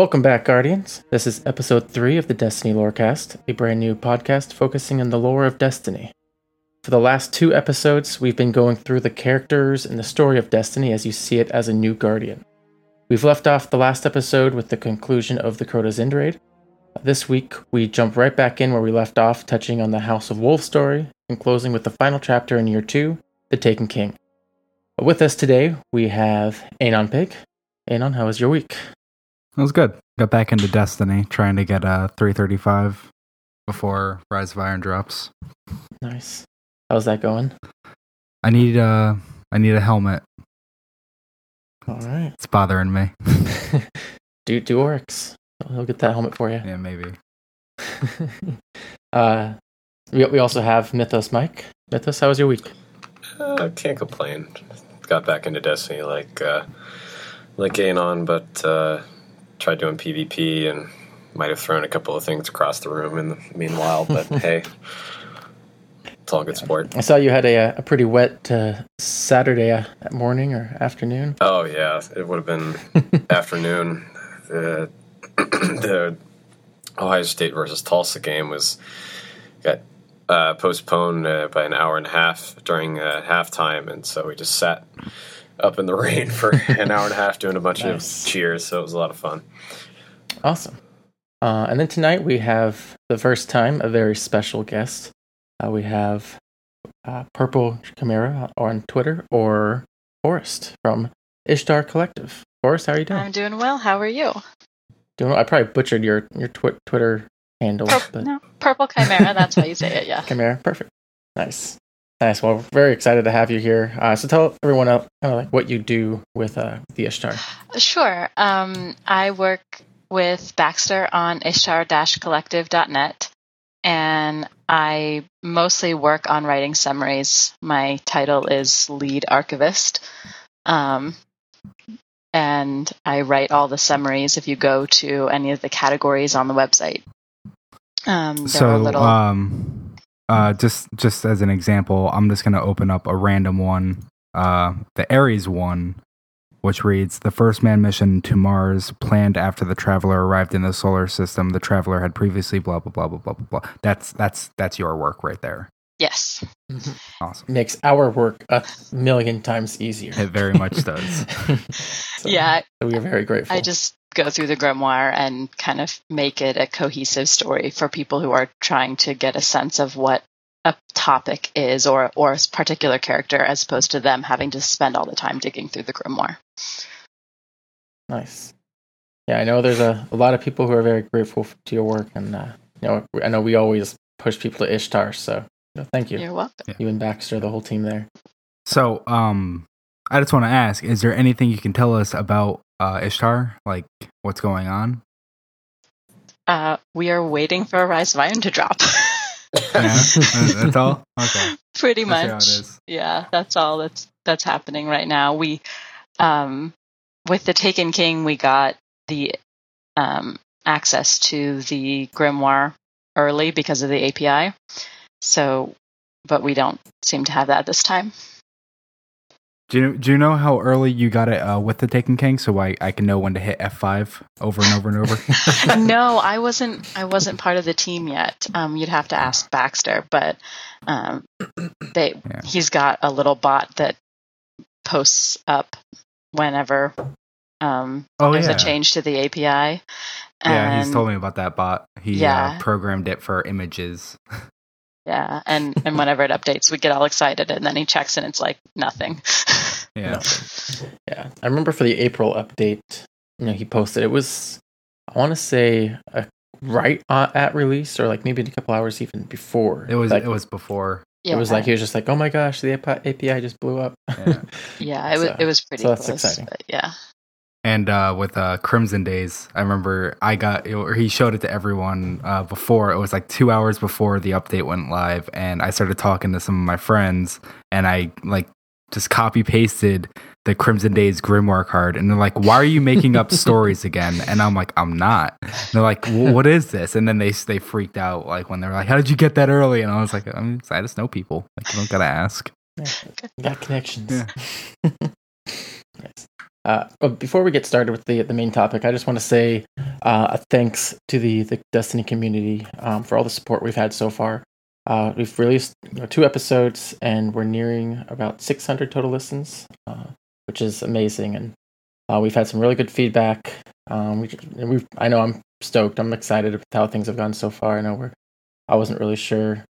Welcome back, Guardians. This is episode 3 of the Destiny Lorecast, a brand new podcast focusing on the lore of Destiny. For the last two episodes, we've been going through the characters and the story of Destiny as you see it as a new Guardian. We've left off the last episode with the conclusion of the Crota's End raid. This week, we jump right back in where we left off, touching on the House of Wolves story and closing with the final chapter in year 2, The Taken King. With us today, we have Anon Pig. Anon, how was your week? It was good. Got back into Destiny, trying to get a 335 before Rise of Iron drops. Nice. How's that going? I need uh I need a helmet. All right. It's bothering me. do do orcs. He'll get that helmet for you. Yeah, maybe. uh, we we also have Mythos Mike. Mythos, how was your week? Uh, can't complain. Got back into Destiny like uh, like Anon, but uh, tried doing PvP and might have thrown a couple of things across the room in the meanwhile. But hey, it's all good sport. I saw you had a, a pretty wet uh, Saturday uh, morning or afternoon. Oh yeah, it would have been afternoon. The the Ohio State versus Tulsa game was got uh, postponed uh, by an hour and a half during uh, halftime, and so we just sat up in the rain for an hour and a half doing a bunch nice. of cheers. So it was a lot of fun. Awesome. Uh, and then tonight we have the first time a very special guest. Uh, we have uh, Purple Chimera on Twitter or Forrest from Ishtar Collective. Forrest, how are you doing? I'm doing well. How are you? Doing. Well. I probably butchered your your twi- Twitter handle. Pur- but... No, Purple Chimera. that's how you say it. Yeah. Chimera. Perfect. Nice. Nice. Well, very excited to have you here. Uh, so tell everyone else kind of like what you do with uh, the Ishtar. Sure. Um, I work with Baxter on ishtar-collective.net and I mostly work on writing summaries. My title is lead archivist. Um, and I write all the summaries if you go to any of the categories on the website. Um, so, little... um, uh, just just as an example, I'm just going to open up a random one, uh, the Ares one, which reads The first manned mission to Mars planned after the traveler arrived in the solar system. The traveler had previously blah blah blah blah blah blah blah. That's that's that's your work right there. Yes. Mm-hmm. Awesome. Makes our work a million times easier. It very much does. so, yeah. So we are very grateful. I just go through the grimoire and kind of make it a cohesive story for people who are trying to get a sense of what a topic is or or a particular character as opposed to them having to spend all the time digging through the grimoire. Nice. Yeah, I know there's a, a lot of people who are very grateful to your work, and uh, you know I know we always push people to Ishtar, so you know, thank you. You're welcome. You and Baxter, the whole team there. So, um, I just want to ask: Is there anything you can tell us about uh, Ishtar? Like, what's going on? Uh, we are waiting for a Rise of Iron to drop. yeah, that's all. Okay, pretty much. Yeah, that's all that's that's happening right now. We, um, with the Taken King, we got the um, access to the grimoire early because of the API. So, but we don't seem to have that this time. Do you do you know how early you got it uh, with the Taken King, so I, I can know when to hit F five over and over and over? no, I wasn't. I wasn't part of the team yet. Um, you'd have to ask Baxter, but um, they yeah. he's got a little bot that posts up whenever um, oh, there's yeah. a change to the API. yeah, he's told me about that bot. He uh, yeah. uh, programmed it for images. Yeah, and and whenever it updates, we get all excited, and then he checks, and it's like nothing. yeah, yeah. I remember for the April update, you know, he posted it was, I want to say, a, right uh, at release, or like maybe a couple hours even before. It was like, it was before. Yeah. It was like he was just like, "Oh my gosh, the API just blew up." Yeah, yeah it was so, it was pretty. So that's close, exciting. yeah, and uh, with uh, Crimson Days, I remember I got or he showed it to everyone uh, before. It was like two hours before the update went live, and I started talking to some of my friends, and I like just copy pasted the Crimson Days Grimoire card, and they're like, "Why are you making up stories again?" And I'm like, "I'm not." And they're like, "What is this?" And then they they freaked out like when they were like, "How did you get that early?" And I was like, "I mean, I just know people. Like, you don't gotta ask." Yeah, got connections. Yeah. Uh, before we get started with the the main topic, I just want to say uh, thanks to the the Destiny community um, for all the support we've had so far. Uh, we've released you know, two episodes, and we're nearing about 600 total listens, uh, which is amazing. And uh, we've had some really good feedback. Um, we, I know I'm stoked. I'm excited about how things have gone so far. I know we're, I wasn't really sure,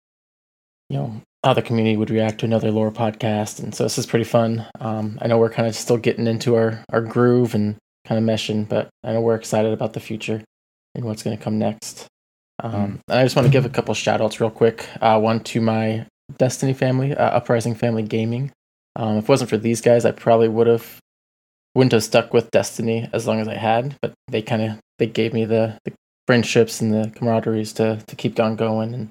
you know, how the community would react to another lore podcast, and so this is pretty fun. Um, I know we're kind of still getting into our our groove and kind of meshing, but I know we're excited about the future and what's going to come next. Um, mm. And I just want to give a couple shout outs real quick. Uh, one to my Destiny family, uh, Uprising Family Gaming. Um, if it wasn't for these guys, I probably would have wouldn't have stuck with Destiny as long as I had. But they kind of they gave me the, the friendships and the camaraderies to to keep on going. And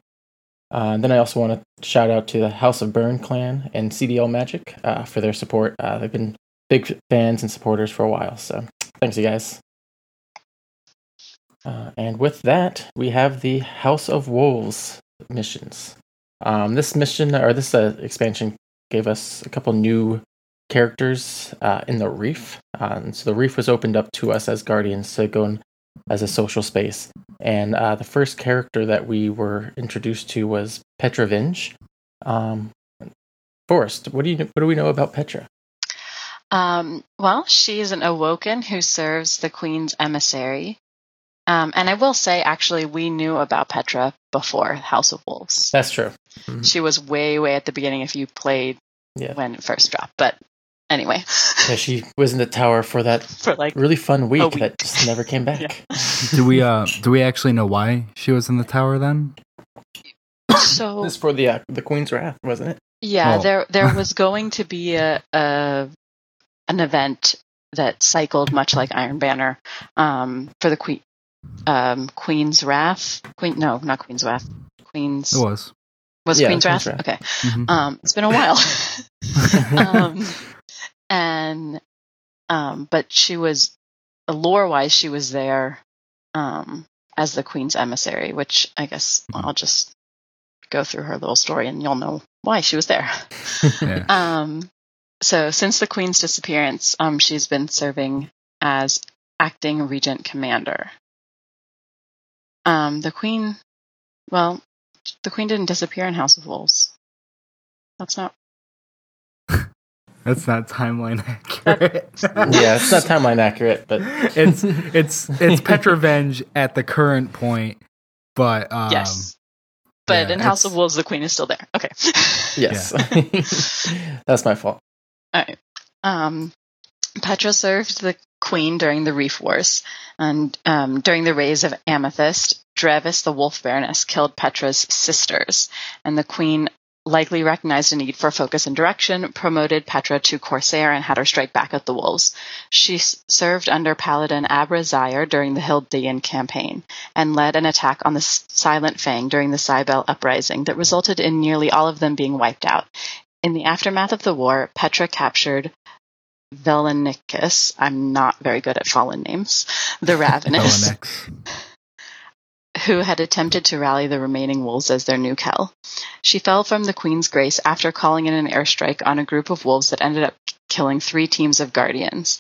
uh, then I also want to shout out to the House of Burn clan and CDL Magic uh, for their support. Uh, they've been big fans and supporters for a while. So thanks, you guys. Uh, and with that, we have the House of Wolves missions. Um, this mission or this uh, expansion gave us a couple new characters uh, in the reef. So the reef was opened up to us as guardians to go in as a social space. And uh, the first character that we were introduced to was Petra Venj. Um, Forrest, what do you what do we know about Petra? Um, well, is an awoken who serves the queen's emissary. Um, and I will say, actually, we knew about Petra before House of Wolves. That's true. Mm-hmm. She was way, way at the beginning if you played yeah. when it first dropped. But anyway. yeah, she was in the tower for that for like really fun week, week. that just never came back. Yeah. do we uh do we actually know why she was in the tower then? So this for the uh, the Queen's Wrath, wasn't it? Yeah, oh. there there was going to be a, a an event that cycled much like Iron Banner um, for the Queen um, Queen's Wrath. Queen, no, not Queen's Wrath. Queen's. It was. Was yeah, Queen's, Wrath? Wrath? Okay. Mm-hmm. Um, it's been a while. um, and, um, but she was, lore wise, she was there, um, as the Queen's emissary, which I guess mm-hmm. I'll just go through her little story and you'll know why she was there. yeah. Um, so since the Queen's disappearance, um, she's been serving as acting regent commander. Um, the queen, well, the queen didn't disappear in House of Wolves. That's not. That's not timeline accurate. yeah, it's not timeline accurate, but it's it's it's Petra Venj at the current point, but um, yes. But yeah, in House of Wolves, the queen is still there. Okay. yes, that's my fault. All right. Um, Petra served the queen during the Reef Wars, and um, during the Raise of Amethyst, Drevis, the Wolf Baroness, killed Petra's sisters, and the queen likely recognized a need for focus and direction, promoted Petra to Corsair, and had her strike back at the wolves. She served under Paladin Abra Xayar during the Hildian campaign, and led an attack on the Silent Fang during the Cybele uprising that resulted in nearly all of them being wiped out. In the aftermath of the war, Petra captured Velenicus, I'm not very good at fallen names, the Ravenous, who had attempted to rally the remaining wolves as their new Kell. She fell from the Queen's grace after calling in an airstrike on a group of wolves that ended up killing three teams of guardians.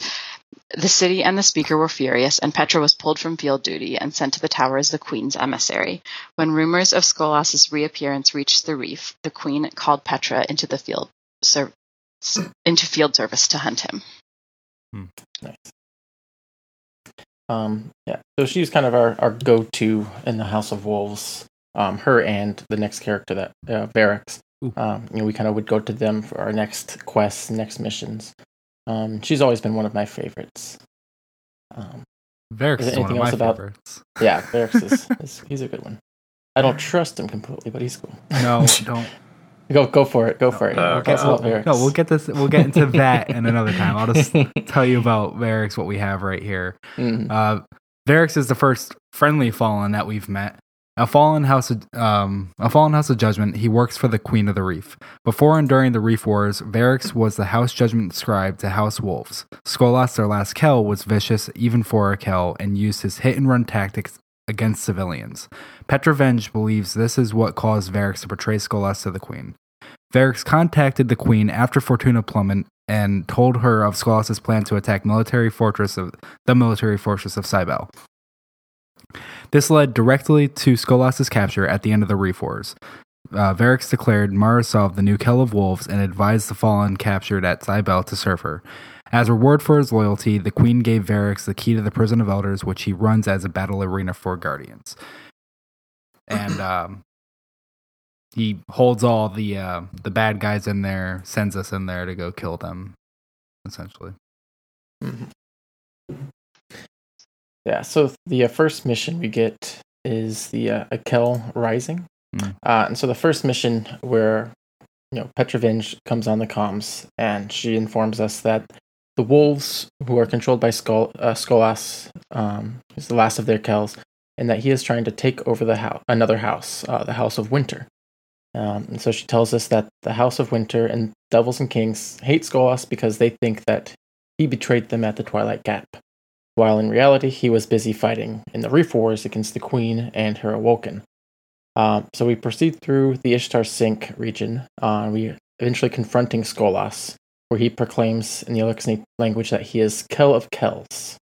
The city and the speaker were furious, and Petra was pulled from field duty and sent to the tower as the queen's emissary. When rumors of Skolas's reappearance reached the reef, the queen called Petra into the field into field service to hunt him. Hmm. Nice. Um, yeah, so she's kind of our, our go to in the House of Wolves. Um, her and the next character that uh, Variks. Um, you know, we kind of would go to them for our next quests, next missions. Um, she's always been one of my favorites. Um, is, is of my about, favorites. Yeah, Variks is, is he's a good one. I don't trust him completely, but he's cool. No, don't. Go go for it. Go for it. Uh, okay. we'll, no, we'll get this. We'll get into that in another time. I'll just tell you about Variks, what we have right here. Mm. Uh, Variks is the first friendly fallen that we've met. A fallen house, of, um, a fallen house of judgment. He works for the Queen of the Reef. Before and during the Reef Wars, Variks was the House Judgment scribe to House Wolves. Skolas, their last Kell, was vicious even for a Kell and used his hit and run tactics against civilians. Petra Venj believes this is what caused Variks to betray Skolas to the Queen. Variks contacted the Queen after Fortuna plummeted and told her of Skolas' plan to attack military fortress of the military fortress of Cybele. This led directly to Skolas's capture at the end of the Wars. Uh, Variks declared Mara Sov the new Kell of Wolves and advised the fallen captured at Cybele to serve her. As reward for his loyalty, the queen gave Variks the key to the prison of elders, which he runs as a battle arena for guardians. And um, he holds all the uh, the bad guys in there, sends us in there to go kill them, essentially. Mhm. Yeah, so the uh, first mission we get is the uh, Akel Rising. Mm. Uh, and so the first mission where, you know, Petra Venj comes on the comms and she informs us that the wolves who are controlled by Skol, uh, Skolas um, is the last of their Kells, and that he is trying to take over the house, another house, uh, the House of Winter. Um, and so she tells us that the House of Winter and Devils and Kings hate Skolas because they think that he betrayed them at the Twilight Gap, while in reality he was busy fighting in the Reef Wars against the Queen and her Awoken. Um, so we proceed through the Ishtar Sink region, uh, we eventually confronting Skolas, where he proclaims in the Eliksni language that he is Kell of Kells.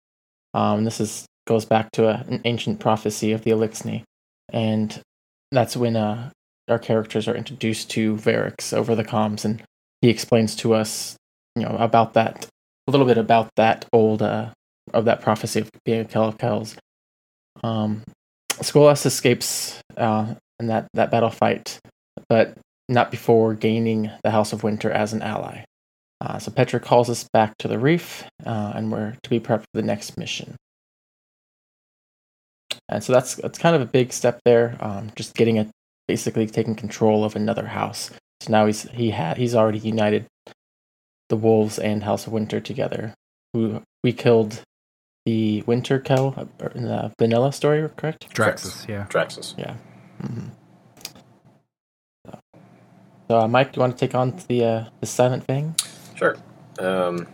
Um, this is goes back to a, an ancient prophecy of the Eliksni, and that's when uh, our characters are introduced to Variks over the comms, and he explains to us, you know, about that a little bit about that old uh, of that prophecy of being a Kell of Kells. Um, Skolas escapes uh, in that that battle fight, but not before gaining the House of Winter as an ally. Uh, so Petra calls us back to the reef, uh, and we're to be prepped for the next mission. And so that's that's kind of a big step there. Um, just getting it, basically taking control of another house. So now he's he had he's already united the wolves and House of Winter together. We we killed the Winter Kell uh, in the vanilla story, correct? Draxus, yeah. Draxus. Yeah. hmm So, so uh, Mike, do you want to take on the uh, the Silent Fang? Sure. Um,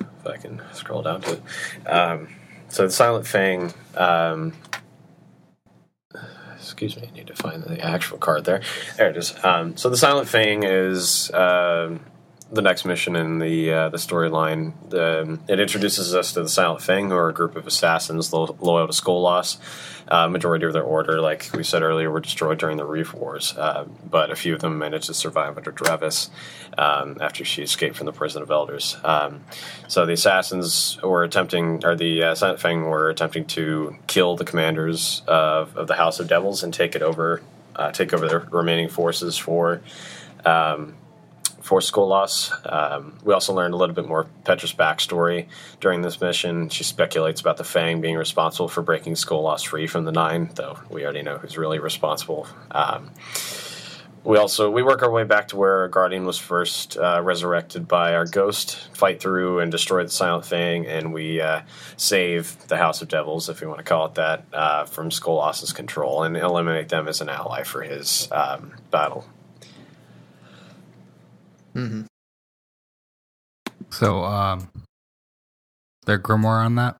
if I can scroll down to it. Um, so the Silent Fang. Um, excuse me, I need to find the actual card there. There it is. Um, so the Silent Fang is um the next mission in the uh, the storyline. Um, it introduces us to the Silent Fang, who are a group of assassins lo- loyal to Skolas. Uh, majority of their order, like we said earlier, were destroyed during the Reef Wars, uh, but a few of them managed to survive under Drevis um, after she escaped from the prison of elders. Um, so the assassins were attempting, or the uh, Silent Fang were attempting to kill the commanders of, of the House of Devils and take it over, uh, take over their remaining forces for. Um, for Skolas. Um, we also learned a little bit more Petra's backstory during this mission. She speculates about the Fang being responsible for breaking Skolas free from the Nine, though we already know who's really responsible. Um, we also we work our way back to where Guardian was first uh, resurrected by our Ghost, fight through and destroy the Silent Fang, and we uh, save the House of Devils, if you want to call it that, uh, from Skolas's control and eliminate them as an ally for his um, battle. Mm-hmm. So, um, their grimoire on that.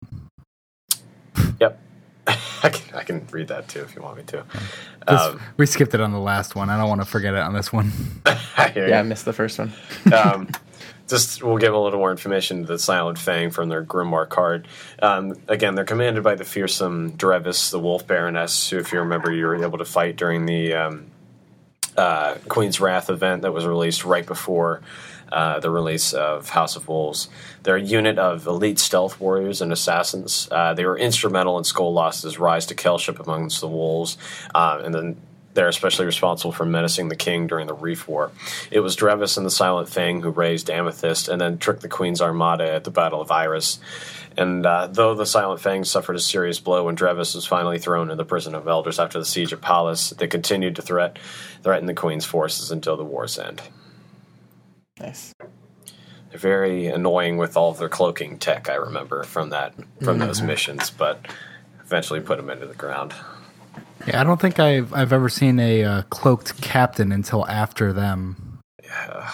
Yep. I can, I can read that too if you want me to. This- Um, we skipped it on the last one. I don't want to forget it on this one. I hear Yeah, I missed the first one. um, just we'll give a little more information to the Silent Fang from their Grimoire card. Um, again, they're commanded by the fearsome Drevis, the Wolf Baroness, who, if you remember, you were able to fight during the um, uh, Queen's Wrath event that was released right before uh, the release of House of Wolves. They're a unit of elite stealth warriors and assassins. Uh, they were instrumental in Skolas's rise to Kelship amongst the wolves, uh, and then they're especially responsible for menacing the king during the Reef War. It was Drevis and the Silent Fang who raised Amethyst and then tricked the Queen's Armada at the Battle of Iris. And uh, though the Silent Fangs suffered a serious blow when Drevis was finally thrown in the prison of elders after the siege of Pallas, they continued to threat, threaten the Queen's forces until the war's end. Nice. They're very annoying with all of their cloaking tech. I remember from that from those missions, but eventually put them into the ground. Yeah, I don't think I've I've ever seen a uh, cloaked captain until after them. Yeah.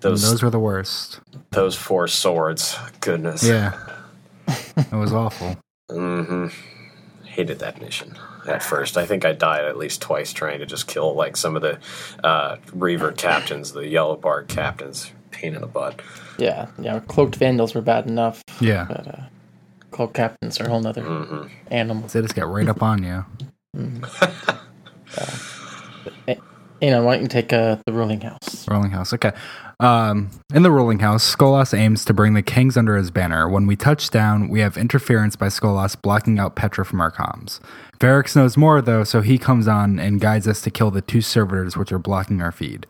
Those those were the worst. Those four swords, goodness. Yeah, it was awful. Mm hmm Hated that mission at first. I think I died at least twice trying to just kill like some of the uh, Reaver captains, the Yellow Bark captains. Pain in the butt. Yeah, yeah. Cloaked Vandals were bad enough. Yeah, But uh, club captains are a whole nother hmm animal. They just get right up on you. Mm. You know, why don't you take uh, the ruling house? Rolling House. Okay. Um, in the ruling House, Skolas aims to bring the Kings under his banner. When we touch down, we have interference by Skolas blocking out Petra from our comms. Variks knows more, though, so he comes on and guides us to kill the two servitors which are blocking our feed.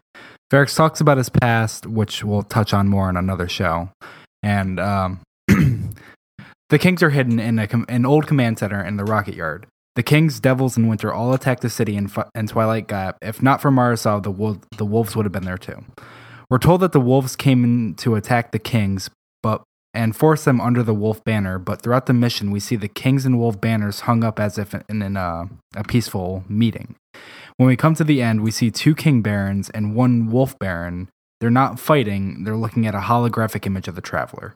Variks talks about his past, which we'll touch on more in another show. And um, the Kings are hidden in com- an old command center in the rocket yard. The Kings, Devils, and Winter all attack the city in, in Twilight Gap. If not for Marisol, the, wol- the Wolves would have been there too. We're told that the Wolves came in to attack the Kings, but and force them under the Wolf banner. But throughout the mission, we see the Kings and Wolf banners hung up as if in, in a, uh, a peaceful meeting. When we come to the end, we see two King Barons and one Wolf Baron. They're not fighting; they're looking at a holographic image of the Traveler.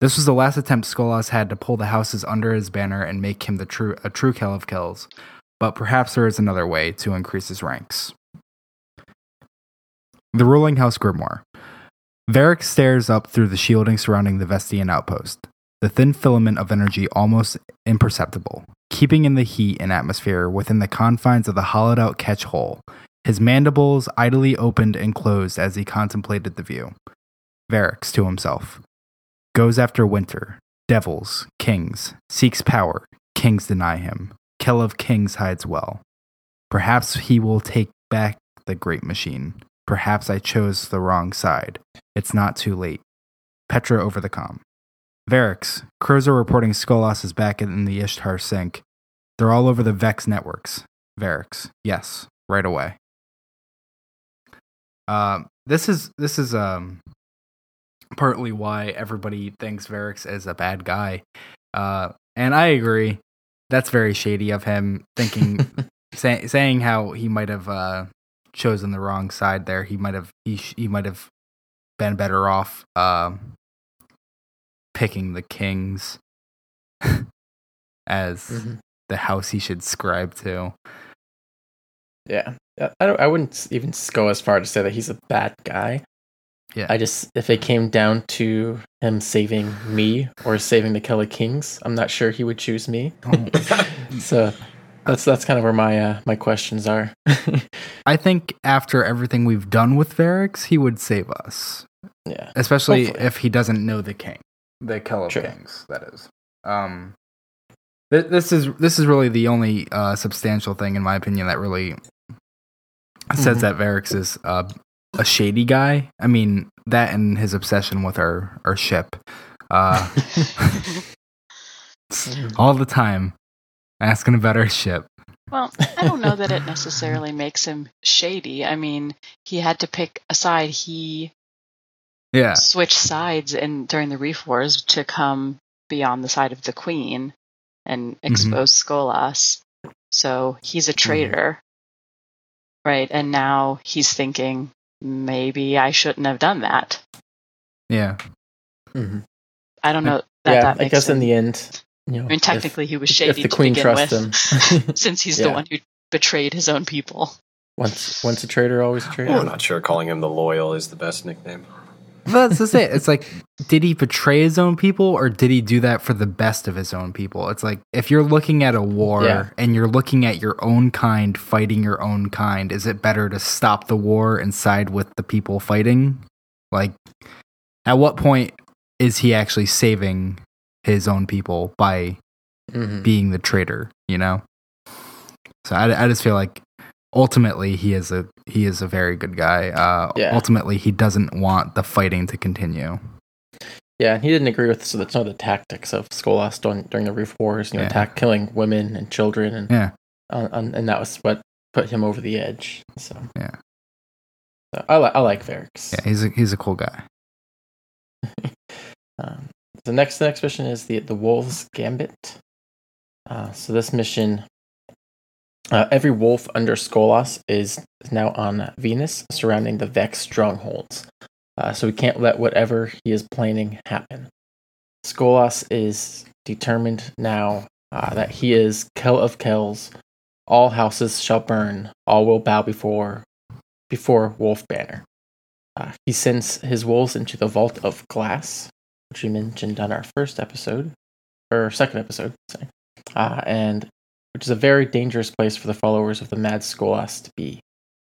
This was the last attempt Skolas had to pull the houses under his banner and make him the true a true kill of Kells. But perhaps there is another way to increase his ranks. The ruling house grimoire. Varric stares up through the shielding surrounding the Vestian outpost, the thin filament of energy almost imperceptible, keeping in the heat and atmosphere within the confines of the hollowed out catch hole. His mandibles idly opened and closed as he contemplated the view. Variks to himself goes after winter, devils, kings, seeks power, kings deny him. Kell of kings hides well. Perhaps he will take back the great machine. Perhaps I chose the wrong side. It's not too late. Petra over the com. Variks, crows are reporting Skolas is back in the Ishtar sink. They're all over the Vex networks. Variks, yes, right away. Um, this is this is um partly why everybody thinks Variks is a bad guy. Uh, and I agree. That's very shady of him thinking, say, saying how he might have uh, chosen the wrong side there. He might have he sh- he might have been better off uh, picking the kings as Mhm. the house he should scribe to. Yeah, I don't. I wouldn't even go as far to say that he's a bad guy. Yeah. I just if it came down to him saving me or saving the Kelly Kings, I'm not sure he would choose me. so that's that's kind of where my uh, my questions are. I think after everything we've done with Variks, he would save us. yeah, especially Hopefully. if he doesn't know the king, the Kell of Sure. Kings. That is. Um, th- this is this is really the only uh, substantial thing, in my opinion, that really says Mhm. that Variks is uh, a shady guy. I mean, that and his obsession with our our ship, uh, all the time, asking about our ship. Well, I don't know that it necessarily makes him shady. I mean, he had to pick a side. He Yeah, switched sides in during the Reef Wars to come be on the side of the Queen and expose Skolas. So he's a traitor, right? And now he's thinking maybe I shouldn't have done that. yeah, Mhm. I don't know that yeah. that I guess him, in the end, you know, I mean, if- technically he was if- shady if the to Queen begin trusts with, him. since he's the one who betrayed his own people. once once a traitor, always a traitor. I'm not sure calling him the loyal is the best nickname. But that's just it. It's like, did he betray his own people or did he do that for the best of his own people? It's like, if you're looking at a war Yeah. and you're looking at your own kind fighting your own kind, is it better to stop the war and side with the people fighting? Like, at what point is he actually saving his own people by Mhm. being the traitor, you know? So I, I just feel like ultimately he is a he is a very good guy. Uh, Yeah. Ultimately, he doesn't want the fighting to continue. Yeah, and he didn't agree with so some of the tactics of Skolas during, during the Reef Wars. You know, Yeah. attack, killing women and children, and Yeah. and that was what put him over the edge. So Yeah. so I like I like Variks. Yeah, he's a he's a cool guy. Um, the next the next mission is the the Wolves Gambit. Uh, so this mission, uh, every wolf under Skolas is now on Venus, surrounding the Vex strongholds. Uh, so we can't let whatever he is planning happen. Skolas is determined now uh, that he is Kell of Kells. All houses shall burn. All will bow before before Wolf Banner. Uh, he sends his wolves into the vault of glass, which we mentioned on our first episode, or second episode, sorry. uh, and which is a very dangerous place for the followers of the Mad Skolas to be.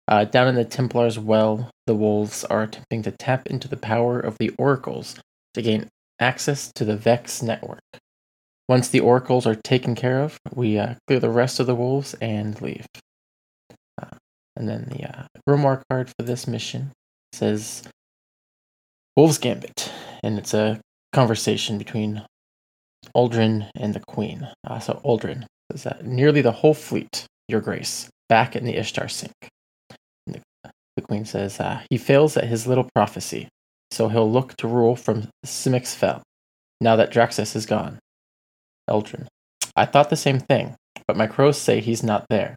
Uh, down in the Templar's well, the wolves are attempting to tap into the power of the oracles to gain access to the Vex network. Once the oracles are taken care of, we uh, clear the rest of the wolves and leave. Uh, and then the uh, grimoire card for this mission says Wolves Gambit, and it's a conversation between Uldren and the Queen. Uh, so Uldren says that nearly the whole fleet, Your Grace, back in the Ishtar sink. The, the, Queen says uh, he fails at his little prophecy, so he'll look to rule from Simiks-Fel, now that Draxus is gone. Uldren. I thought the same thing, but my crows say he's not there.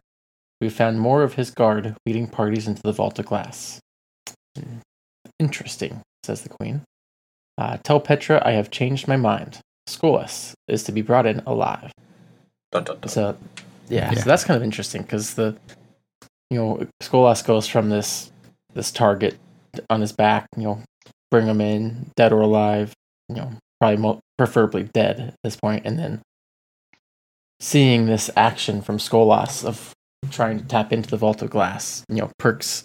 We found more of his guard leading parties into the vault of glass. Interesting, says the queen. Uh, tell Petra I have changed my mind. Skolas is to be brought in alive. Dun, dun, dun. So, yeah, Yeah. so that's kind of interesting because the, you know, Skolas goes from this this target on his back, you know, bring him in, dead or alive, you know, probably mo- preferably dead at this point, and then seeing this action from Skolas of trying to tap into the vault of glass, you know, perks,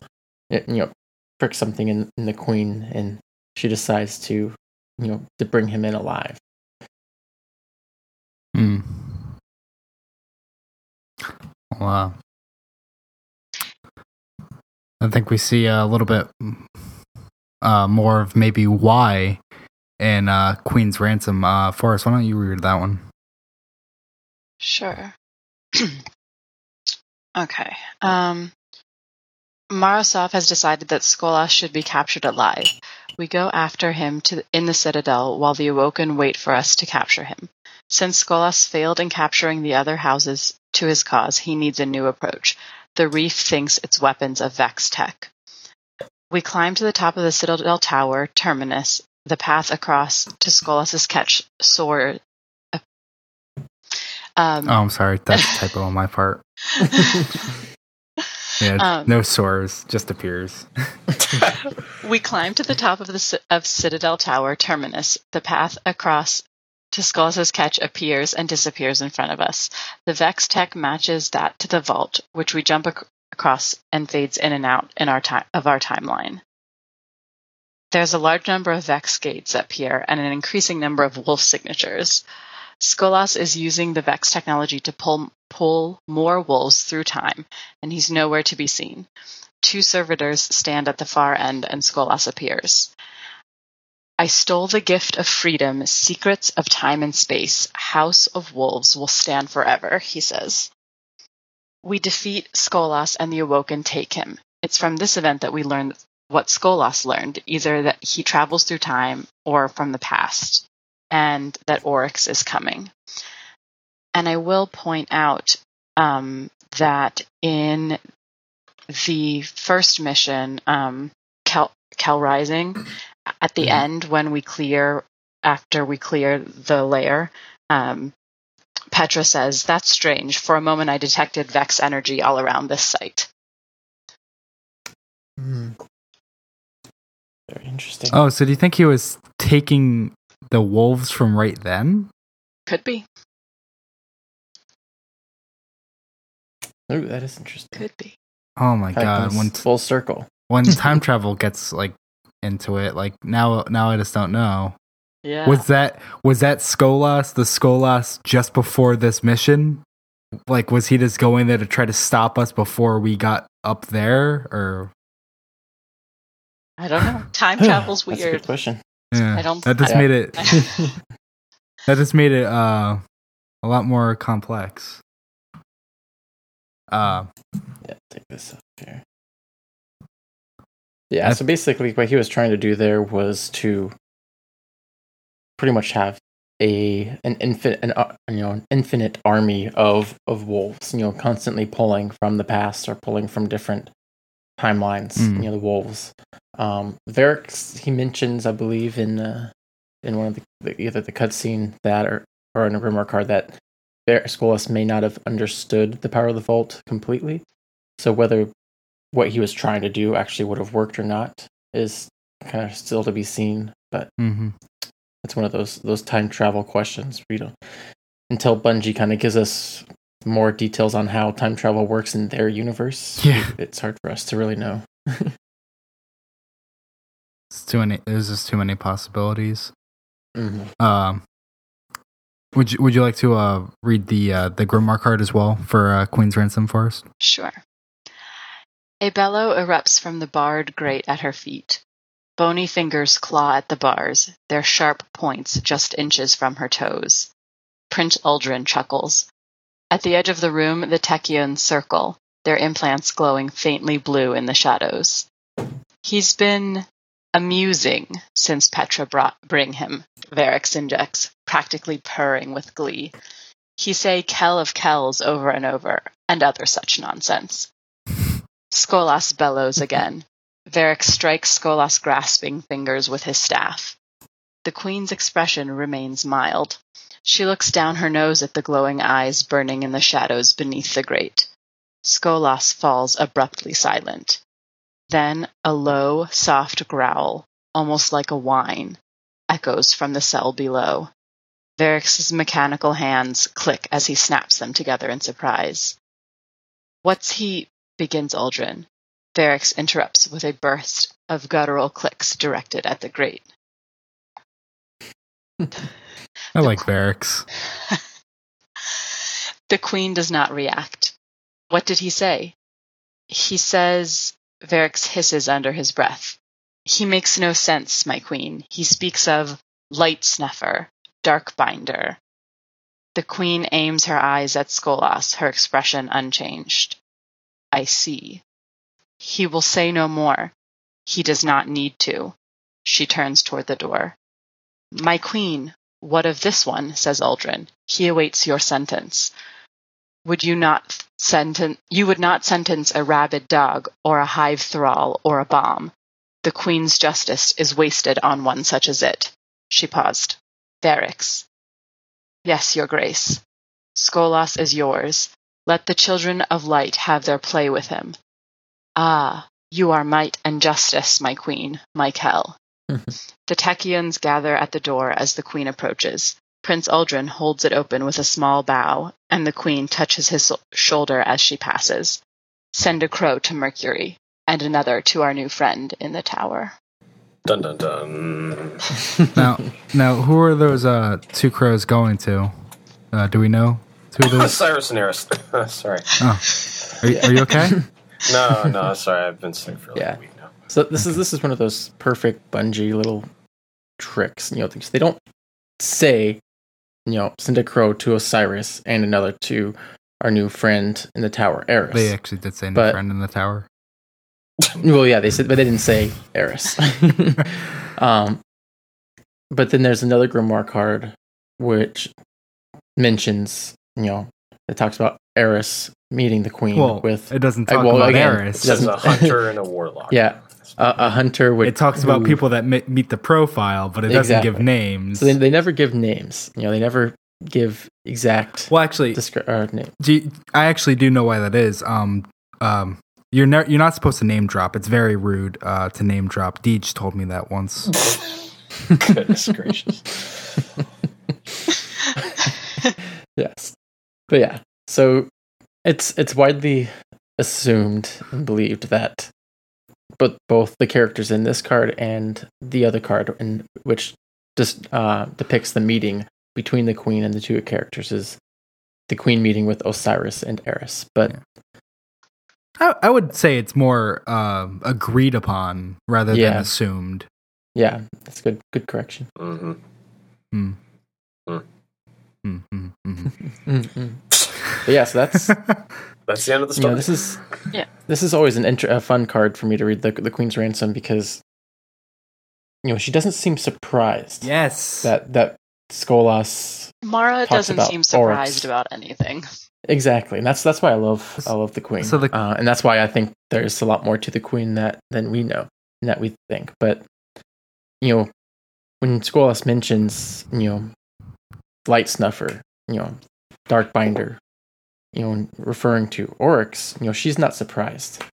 you know, pricks something in, in the queen, and she decides to, you know, to bring him in alive. Hmm. Wow. I think we see a little bit uh, more of maybe why in uh, Queen's Ransom. Uh, Forrest, why don't you read that one? Sure. okay. Um, Mara Sov has decided that Skolas should be captured alive. We go after him to in the citadel while the Awoken wait for us to capture him. Since Skolas failed in capturing the other houses to his cause, he needs a new approach. The Reef thinks it's weapons of Vex tech. We climb to the top of the citadel tower, terminus. The path across to Skolas's catch soar. Um, Oh, I'm sorry. That's a typo on my part. Yeah, Um, no sores, just appears. We climb to the top of the of Citadel Tower terminus. The path across to Skull's catch appears and disappears in front of us. The Vex tech matches that to the vault, which we jump ac- across and fades in and out in our time of our timeline. There's a large number of Vex gates up here and an increasing number of wolf signatures. Skolas is using the Vex technology to pull pull more wolves through time, and he's nowhere to be seen. Two servitors stand at the far end, and Skolas appears. I stole the gift of freedom, secrets of time and space. House of Wolves will stand forever, he says. We defeat Skolas and the Awoken take him. It's from this event that we learn what Skolas learned, either that he travels through time or from the past, and that Oryx is coming. And I will point out um, that in the first mission, um, Cal, Cal Rising, at the end when we clear, after we clear the layer, um, Petra says, That's strange. For a moment, I detected Vex energy all around this site. Hmm. Very interesting. Oh, so do you think he was taking the wolves from right then? Could be. Ooh, that is interesting. Could be. Oh my Kinda god! comes When full circle. when time travel gets like into it, like now now I just don't know. Yeah. Was that was that Skolas the Skolas just before this mission? Like was he just going there to try to stop us before we got up there or I don't know. Time travel's That's a weird. good question. Yeah. I don't- that just I- made it that just made it uh a lot more complex. Uh Yeah, take this up here. Yeah, so basically, what he was trying to do there was to pretty much have a an infinite an, uh, you know an infinite army of of wolves, you know, constantly pulling from the past or pulling from different timelines. Mm. You know, the wolves. Um, Variks, he mentions, I believe, in uh, in one of the, the either the cutscene that or or in a rumor card that Skolas may not have understood the power of the vault completely. So whether what he was trying to do actually would have worked or not is kind of still to be seen. But mm-hmm. it's one of those those time travel questions. We don't until Bungie kind of gives us more details on how time travel works in their universe. Yeah. it's hard for us to really know. It's too many. There's just too many possibilities. Mhm. Um, would you Would you like to uh read the uh the Grimoire card as well for uh, Queen's Ransom for us? Sure. A bellow erupts from the barred grate at her feet. Bony fingers claw at the bars, their sharp points just inches from her toes. Prince Uldren chuckles. At the edge of the room, the Techeuns circle, their implants glowing faintly blue in the shadows. He's been amusing since Petra brought bring him, Variks injects, practically purring with glee. He say Kell of Kells over and over, and other such nonsense. Skolas bellows again. Varric strikes Skolas' grasping fingers with his staff. The queen's expression remains mild. She looks down her nose at the glowing eyes burning in the shadows beneath the grate. Skolas falls abruptly silent. Then a low, soft growl, almost like a whine, echoes from the cell below. Varric's mechanical hands click as he snaps them together in surprise. What's he? begins Uldren. Variks interrupts with a burst of guttural clicks directed at the grate. I like Barracks. The queen does not react. What did he say? He says, Variks hisses under his breath. He makes no sense, my queen. He speaks of light snuffer, dark binder. The queen aims her eyes at Skolas, her expression unchanged. I see. He will say no more. He does not need to. She turns toward the door. My queen, what of this one? says Uldren. He awaits your sentence. Would you not sentence you would not sentence a rabid dog or a hive thrall or a bomb. The queen's justice is wasted on one such as it. She paused. Variks. Yes, your grace. Skolas is yours. Let the children of light have their play with him. Ah, you are might and justice, my queen, my Kell. The Techeuns gather at the door as the queen approaches. Prince Uldren holds it open with a small bow, and the queen touches his shoulder as she passes. Send a crow to Mercury, and another to our new friend in the tower. Dun dun dun. now, now, who are those uh two crows going to? Uh, do we know two of those? Cyrus and Eris. sorry. Oh, are you, are you okay? No, no, sorry. I've been sick for like Yeah. a week now. So this is this is one of those perfect Bungie little tricks. You know, things they don't say, you know, send a crow to Osiris and another to our new friend in the tower, Eris. They actually did say no But- friend in the tower. Well, yeah, they said, but they didn't say Eris. um, but then there's another grimoire card which mentions, you know, it talks about Eris meeting the queen Well, with it doesn't Uh, talk well, about again, Eris. It a Doesn't- hunter and a warlock. Yeah. A, a hunter. With It talks about who- people that mi- meet the profile, but it doesn't give names. So they, they never give names. You know, they never give exact well, actually, descri- or name. do you- I actually do know why that is. Um, um, you're ne- you're not supposed to name drop. It's very rude uh, to name drop. Deej told me that once. Goodness gracious. Yes, but yeah. So it's it's widely assumed and believed that, but both the characters in this card and the other card, in which just uh, depicts the meeting between the queen and the two characters, is the queen meeting with Osiris and Eris. But I, I would say it's more uh, agreed upon rather than assumed. yeah, that's good. Good correction. hmm Hmm. Hmm. Hmm, hmm, hmm. Mm-mm. But yeah, so that's That's the end of the you story. know this is Yeah. this is always an inter- a fun card for me to read the the Queen's Ransom because you know she doesn't seem surprised yes. that that Skolas Mara Talks doesn't seem surprised Oryx. about anything. exactly, and that's that's why I love I love the Queen. So the- uh, and that's why I think there's a lot more to the Queen that than we know and that we think. But you know, when Skolas mentions you know light snuffer, you know dark binder, you know referring to Oryx, you know she's not surprised.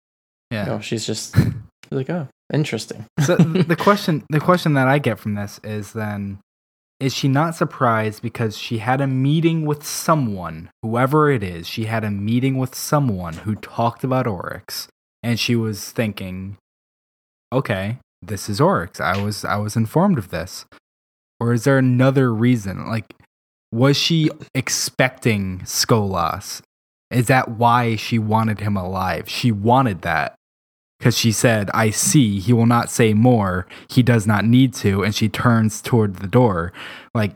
yeah. You know, she's just like, oh, interesting. so the question the question that I get from this is then is she not surprised because she had a meeting with someone, whoever it is, she had a meeting with someone who talked about Oryx and she was thinking, okay, this is Oryx. I was I was informed of this. Or is there another reason? Like was she expecting Skolas? Is that why she wanted him alive? She wanted that because she said, I see, he will not say more. He does not need to. And she turns toward the door. Like,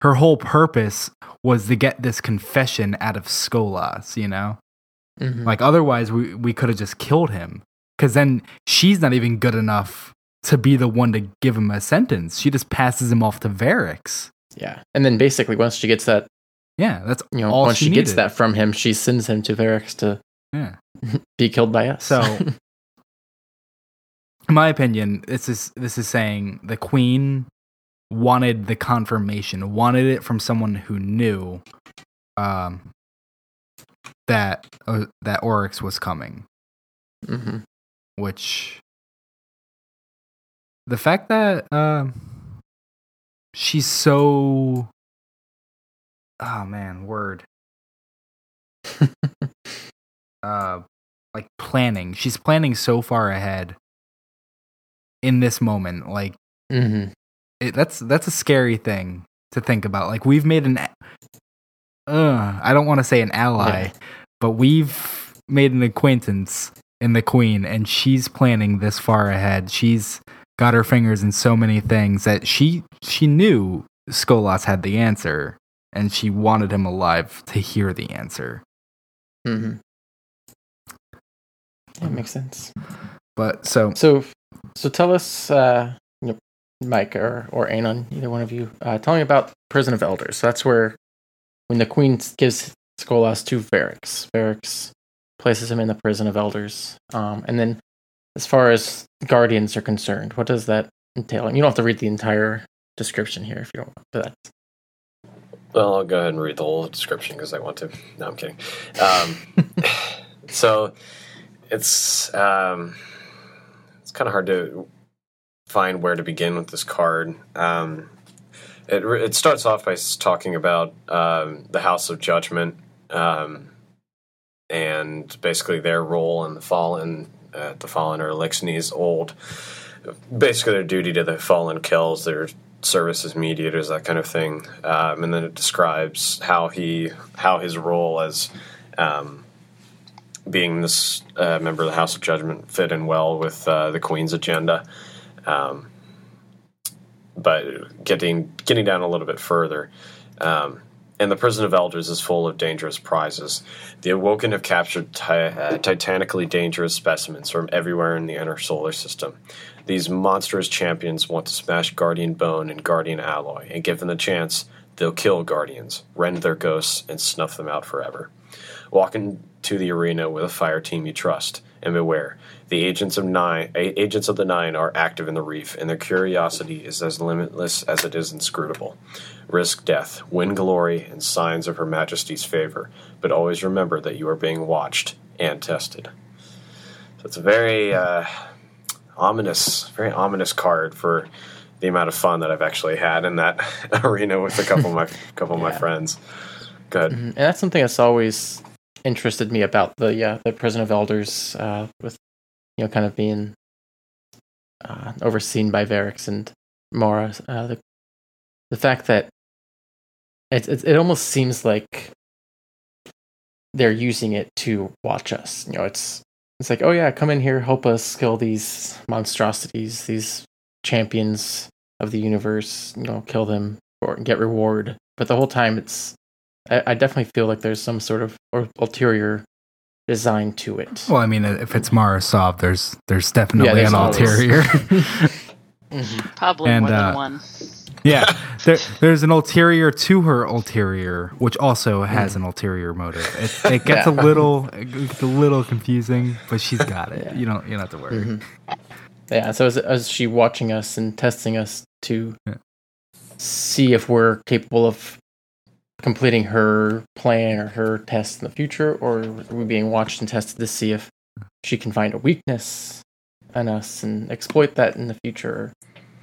her whole purpose was to get this confession out of Skolas, you know? Mm-hmm. Like, otherwise, we, we could have just killed him. Because then she's not even good enough to be the one to give him a sentence. She just passes him off to Variks. Yeah. And then basically, once she gets that. Yeah, that's you know, once she, she gets that from him, she sends him to Variks to yeah. be killed by us. So, in my opinion, this is this is saying the queen wanted the confirmation, wanted it from someone who knew um, that uh, that Oryx was coming. Mm-hmm. Which the fact that uh, she's so oh man, word uh like planning. She's planning so far ahead in this moment. Like mm-hmm. it, that's that's a scary thing to think about. Like we've made an uh I don't want to say an ally, yeah. but we've made an acquaintance in the queen and she's planning this far ahead. She's got her fingers in so many things that she she knew Skolas had the answer and she wanted him alive to hear the answer. Mm-hmm. That makes sense. But so so so tell us, uh, you know, Mike or or Anon, either one of you, uh, tell me about Prison of Elders. So that's where when the Queen gives Skolas to Variks, Variks places him in the Prison of Elders. Um, and then as far as Guardians are concerned, what does that entail? And you don't have to read the entire description here if you don't want that. Well, I'll go ahead and read the whole description because I want to. No, I'm kidding. Um, so it's um, it's kind of hard to find where to begin with this card. Um, it it starts off by talking about um, the House of Judgment um, and basically their role in the fallen, uh, the fallen or Eliksni's old. Basically, their duty to the fallen kills their service as mediators, that kind of thing. Um, and then it describes how he how his role as um, being this uh, member of the House of Judgment fit in well with uh, the Queen's agenda. Um, but getting getting down a little bit further, um, and the prison of elders is full of dangerous prizes. The Awoken have captured ti- uh, titanically dangerous specimens from everywhere in the inner solar system. These monstrous champions want to smash Guardian Bone and Guardian Alloy, and given the chance, they'll kill Guardians, rend their ghosts, and snuff them out forever. Walk into the arena with a fire team you trust, and beware. The agents of nine agents of the nine are active in the reef, and their curiosity is as limitless as it is inscrutable. Risk death, win glory, and signs of Her Majesty's favor, but always remember that you are being watched and tested. So it's a very uh, ominous, very ominous card for the amount of fun that I've actually had in that arena with a couple of my couple of my friends. Good, mm-hmm. and that's something that's always interested me about the yeah the prison of elders uh, with you know kind of being uh, overseen by Variks and Mara. Uh, the the fact that it, it it almost seems like they're using it to watch us. You know, it's it's like, oh yeah, come in here, help us kill these monstrosities, these champions of the universe. You know, kill them or get reward. But the whole time, it's I, I definitely feel like there's some sort of ulterior design to it. Well, I mean, if it's Mara Sov, there's there's definitely yeah, there's an ulterior. mm-hmm. Probably and, more than uh, one. yeah, there, there's an ulterior to her ulterior, which also has an ulterior motive. It, it gets yeah. a little, it's a little confusing, but she's got it. Yeah. You don't, you don't have to worry. Mm-hmm. Yeah. So is, as she watching us and testing us to yeah. see if we're capable of completing her plan or her test in the future, or are we being watched and tested to see if she can find a weakness in us and exploit that in the future?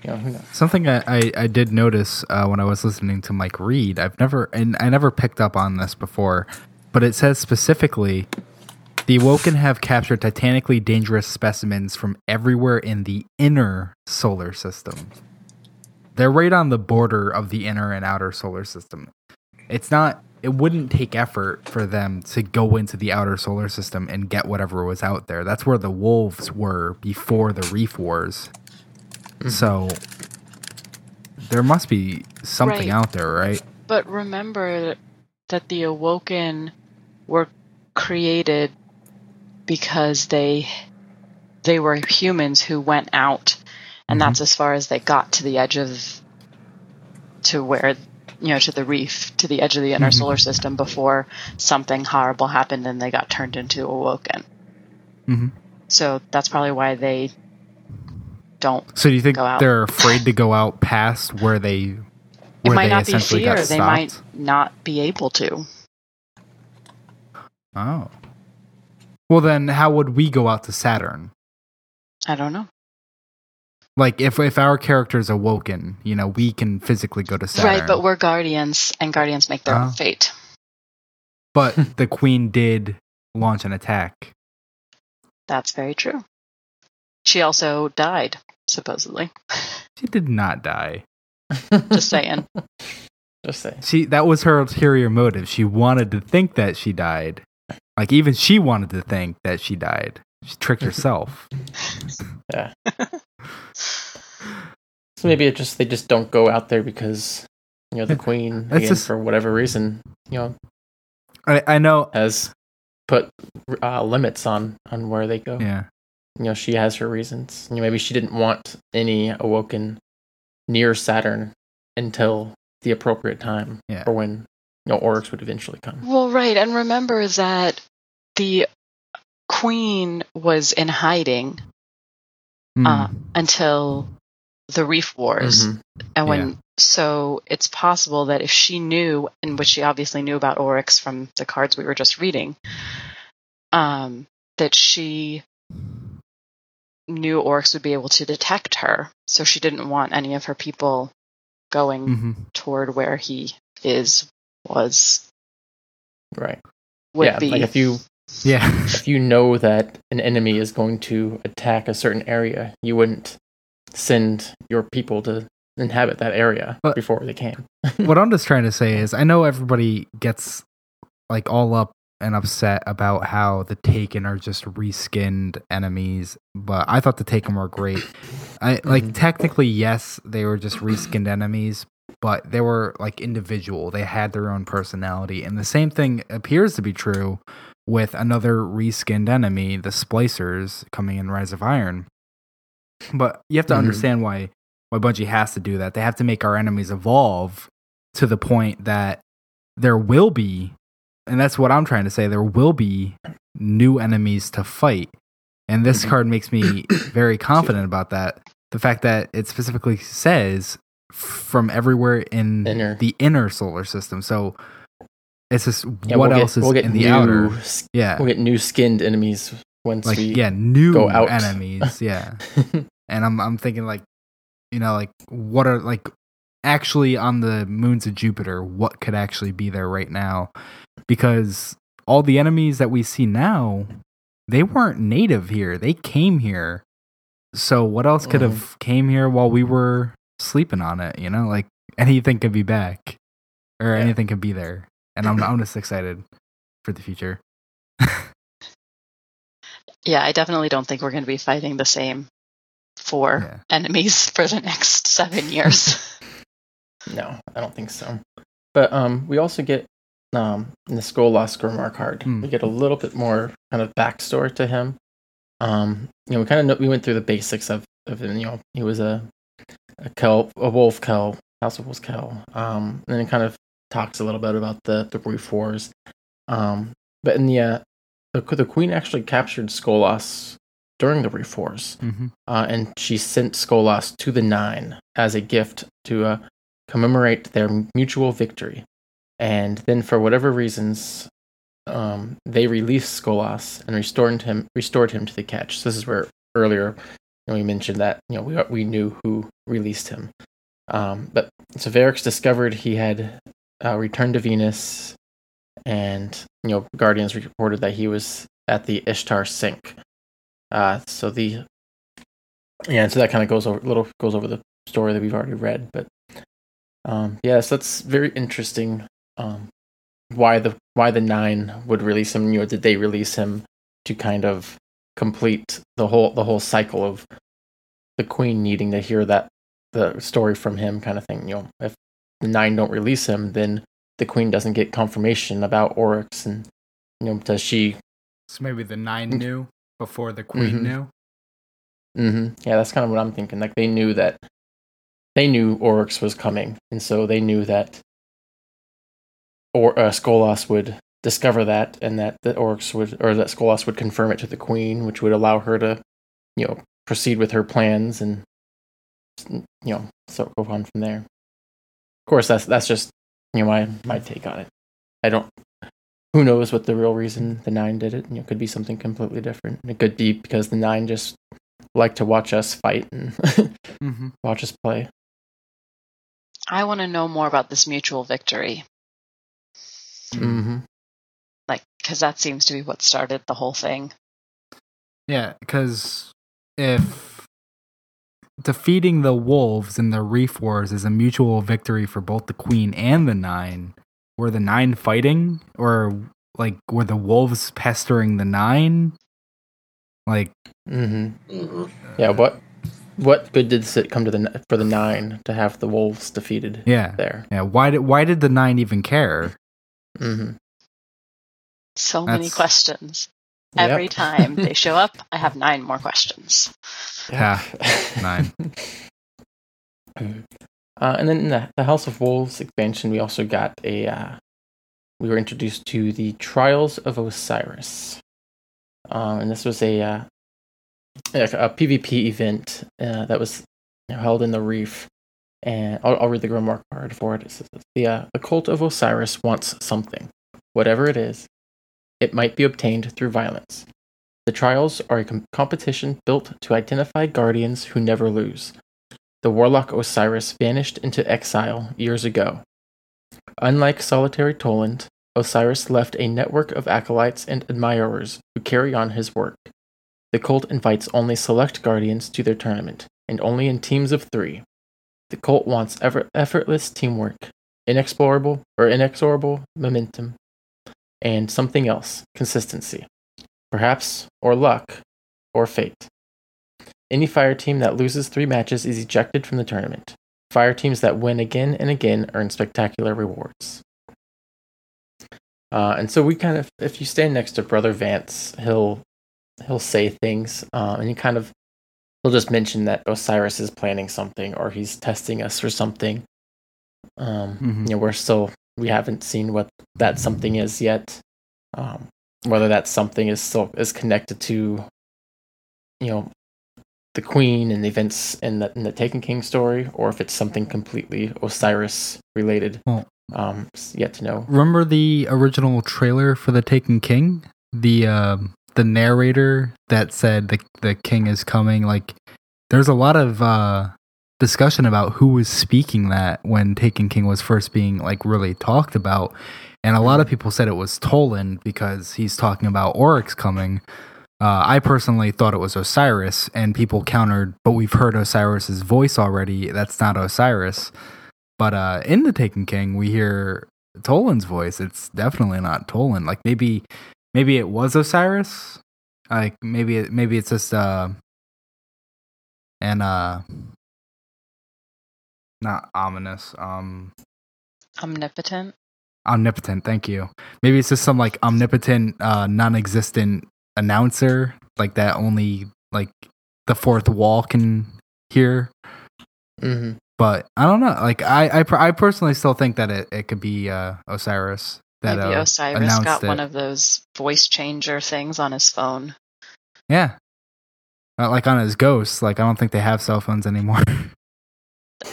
you know? Something I, I, I did notice uh, when I was listening to Mike read, I've never and I never picked up on this before, but it says specifically the Awoken have captured titanically dangerous specimens from everywhere in the inner solar system. They're right on the border of the inner and outer solar system. It's not it wouldn't take effort for them to go into the outer solar system and get whatever was out there. That's where the wolves were before the reef wars. So there must be something Right. out there, right? But remember that the Awoken were created because they they were humans who went out, and Mhm. that's as far as they got to the edge of to where you know to the reef to the edge of the inner Mhm. solar system before something horrible happened and they got turned into Awoken. hmm So that's probably why they don't. So do you think they're afraid to go out past where they It might they not be fear. They might not be able to. Oh. Well then how would we go out to Saturn? I don't know. Like if if our character's awoken, you know, we can physically go to Saturn. Right, but we're guardians, and guardians make their Oh. own fate. But the queen did launch an attack. That's very true. She also died, supposedly. She did not die. Just saying. Just saying. She that was her ulterior motive. She wanted to think that she died. Like even she wanted to think that she died. She tricked herself. Yeah. So maybe it just they just don't go out there because you know the queen again, just- for whatever reason you know I, I know. has put uh, limits on on where they go. Yeah. You know she has her reasons. You know maybe she didn't want any awoken near Saturn until the appropriate time Yeah. or when you know Oryx would eventually come. Well, right, and remember that the queen was in hiding Mm. uh, until the Reef Wars, Mhm. and when Yeah. so it's possible that if she knew, and which she obviously knew about Oryx from the cards we were just reading, um, that she knew Oryx would be able to detect her, so she didn't want any of her people going Mhm. toward where he is was Right. would yeah. be. Like if you Yeah. if you know that an enemy is going to attack a certain area, you wouldn't send your people to inhabit that area But- before they came. what I'm just trying to say is I know everybody gets like all up and upset about how the Taken are just reskinned enemies, but I thought the Taken were great. I like Mhm. technically yes, they were just reskinned enemies, but they were like individual. They had their own personality. And the same thing appears to be true with another reskinned enemy, the Splicers coming in Rise of Iron. But you have to Mhm. understand why why Bungie has to do that. They have to make our enemies evolve to the point that there will be, and that's what I'm trying to say, there will be new enemies to fight. And this Mhm. card makes me very confident about that. The fact that it specifically says from everywhere in Inner. the inner solar system. So it's just Yeah, what we'll else get, is we'll get in the new, outer? Yeah. We'll get new skinned enemies once like we yeah, new go out. enemies. Yeah. and I'm I'm thinking like, you know, like what are like actually on the moons of Jupiter, what could actually be there right now? Because all the enemies that we see now, they weren't native here. They came here. So what else could have mm. came here while we were sleeping on it? You know, like anything could be back, or Yeah. anything could be there. And I'm I'm just excited for the future. yeah, I definitely don't think we're going to be fighting the same four Yeah. enemies for the next seven years. no, I don't think so. But um, we also get um in the school, Skolas Grimoire card, Hmm. we get a little bit more kind of backstory to him. Um, you know, we kind of know, we went through the basics of of him. You know, he was a a Kell, a wolf Kell, House of Wolves Kell. Um, and then it kind of talks a little bit about the the Reef Wars. Um, but in the uh, the the Queen actually captured Skolas during the Reef Wars hmm uh, and she sent Skolas to the Nine as a gift to uh, commemorate their mutual victory. And then, for whatever reasons, um, they released Skolas and restored him restored him to the catch. So this is where earlier And we mentioned that you know we we knew who released him. Um, but so Variks discovered he had uh, returned to Venus, and you know Guardians reported that he was at the Ishtar sink. Uh, so the yeah, so that kind of goes over a little goes over the story that we've already read, but um, yes, yeah, so that's very interesting. Um, why the why the nine would release him? You know, did they release him to kind of complete the whole the whole cycle of the queen needing to hear that the story from him, kind of thing? You know, if nine don't release him, then the queen doesn't get confirmation about Oryx, and you know, does she? So maybe the nine knew before the queen mm-hmm. knew. Mm-hmm. Yeah, that's kind of what I'm thinking. Like they knew that they knew Oryx was coming, and so they knew that or uh, Skolas would discover that, and that the Oryx would, or that Skolas would confirm it to the Queen, which would allow her to, you know, proceed with her plans and, you know, so go on from there. Of course, that's that's just you know my my take on it. I don't. Who knows what the real reason the nine did it? You know, it could be something completely different. It could be because the nine just like to watch us fight and mm-hmm. watch us play. I want to know more about this mutual victory. Mm-hmm. Like, because that seems to be what started the whole thing. Yeah, because if defeating the wolves in the Reef Wars is a mutual victory for both the Queen and the Nine, were the Nine fighting, or like were the wolves pestering the Nine? Like, mm-hmm. Mm-hmm. yeah. What what good did it come to the for the Nine to have the wolves defeated? Yeah, there. Yeah. Why did why did the Nine even care? Mm-hmm. So That's... many questions. Yep. Every time they show up, I have nine more questions. Yeah, nine. Uh, and then in the, the, House of Wolves expansion, we also got a. Uh, we were introduced to the Trials of Osiris, uh, and this was a uh, a, a PvP event uh, that was held in the Reef and I'll, I'll read the Grimoire card for it. It says, the, uh, the cult of Osiris wants something. Whatever it is, it might be obtained through violence. The trials are a com- competition built to identify guardians who never lose. The warlock Osiris vanished into exile years ago. Unlike solitary Toland, Osiris left a network of acolytes and admirers who carry on his work. The cult invites only select guardians to their tournament, and only in teams of three. The cult wants ever, effortless teamwork, inexplorable or inexorable momentum, and something else consistency. Perhaps, or luck, or fate. Any fire team that loses three matches is ejected from the tournament. Fire teams that win again and again earn spectacular rewards. Uh, and so we kind of, if you stand next to Brother Vance, he'll he'll say things, uh, and he kind of he'll just mention that Osiris is planning something or he's testing us for something. Um, mm-hmm. You know, we're still we haven't seen what that something is yet. Um, whether that something is still is connected to, you know, the Queen and the events in the in the Taken King story, or if it's something completely Osiris related. Well, um, yet to know. Remember the original trailer for the Taken King? The um, the narrator that said the the king is coming like there's a lot of uh discussion about who was speaking that when Taken King was first being like really talked about and a lot of people said it was Toland because he's talking about Oryx coming uh, I personally thought it was Osiris, and people countered, but we've heard Osiris's voice already. That's not Osiris. But uh, in the Taken King, we hear Toland's voice. It's definitely not Toland. Like maybe maybe it was Osiris. Like maybe it, maybe it's just uh and uh not ominous um omnipotent omnipotent thank you maybe it's just some like omnipotent uh non-existent announcer like that only like the fourth wall can hear mm-hmm. but i don't know like i i, I personally still think that it, it could be uh osiris that Maybe uh, Osiris got it. one of those voice changer things on his phone. Yeah, uh, like on his Ghost. Like I don't think they have cell phones anymore.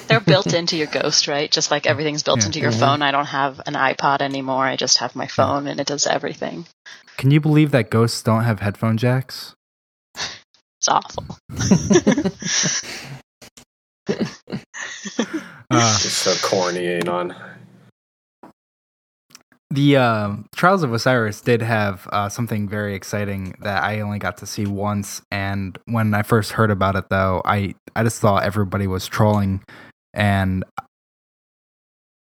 They're built into your Ghost, right? Just like everything's built yeah. into your mm-hmm. phone. I don't have an iPod anymore. I just have my phone, and it does everything. Can you believe that Ghosts don't have headphone jacks? It's awful. Uh, It's so corny, ain't Anon. The uh, Trials of Osiris did have uh, something very exciting that I only got to see once. And when I first heard about it, though, I I just thought everybody was trolling, and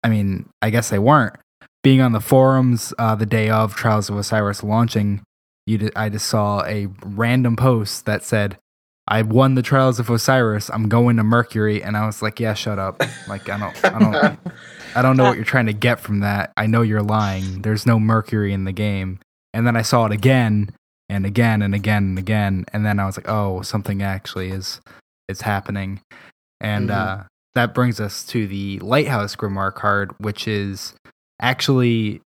I mean, I guess they weren't. Being on the forums uh, the day of Trials of Osiris launching, you d- I just saw a random post that said, "I won the Trials of Osiris. I'm going to Mercury," and I was like, "Yeah, shut up. Like, I don't, I don't, I don't know what you're trying to get from that. I know you're lying. There's no Mercury in the game." And then I saw it again and again and again and again, and then I was like, "Oh, something actually is is happening." And Mhm. uh, that brings us to the Lighthouse Grimoire card, which is actually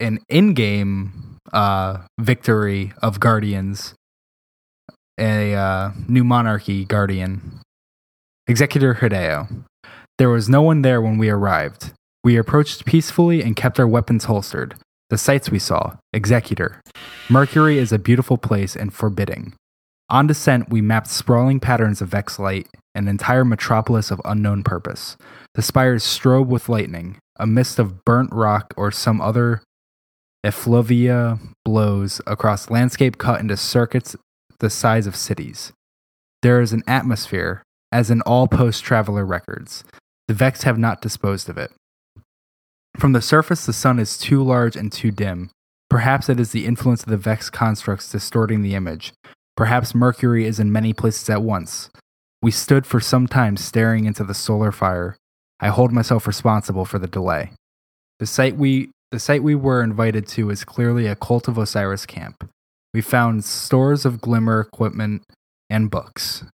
an in-game uh, victory of Guardians, a uh, new monarchy guardian, Executor Hideo. There was no one there when we arrived. We approached peacefully and kept our weapons holstered. The sights we saw, Executor. Mercury is a beautiful place and forbidding. On descent, we mapped sprawling patterns of Vex light, an entire metropolis of unknown purpose. The spires strobe with lightning, a mist of burnt rock or some other effluvia blows across landscape cut into circuits the size of cities. There is an atmosphere, as in all post traveler records. The Vex have not disposed of it. From the surface, the sun is too large and too dim. Perhaps it is the influence of the Vex constructs distorting the image. Perhaps Mercury is in many places at once. We stood for some time staring into the solar fire. I hold myself responsible for the delay. The site we the site we were invited to is clearly a Cult of Osiris camp. We found stores of glimmer equipment and books.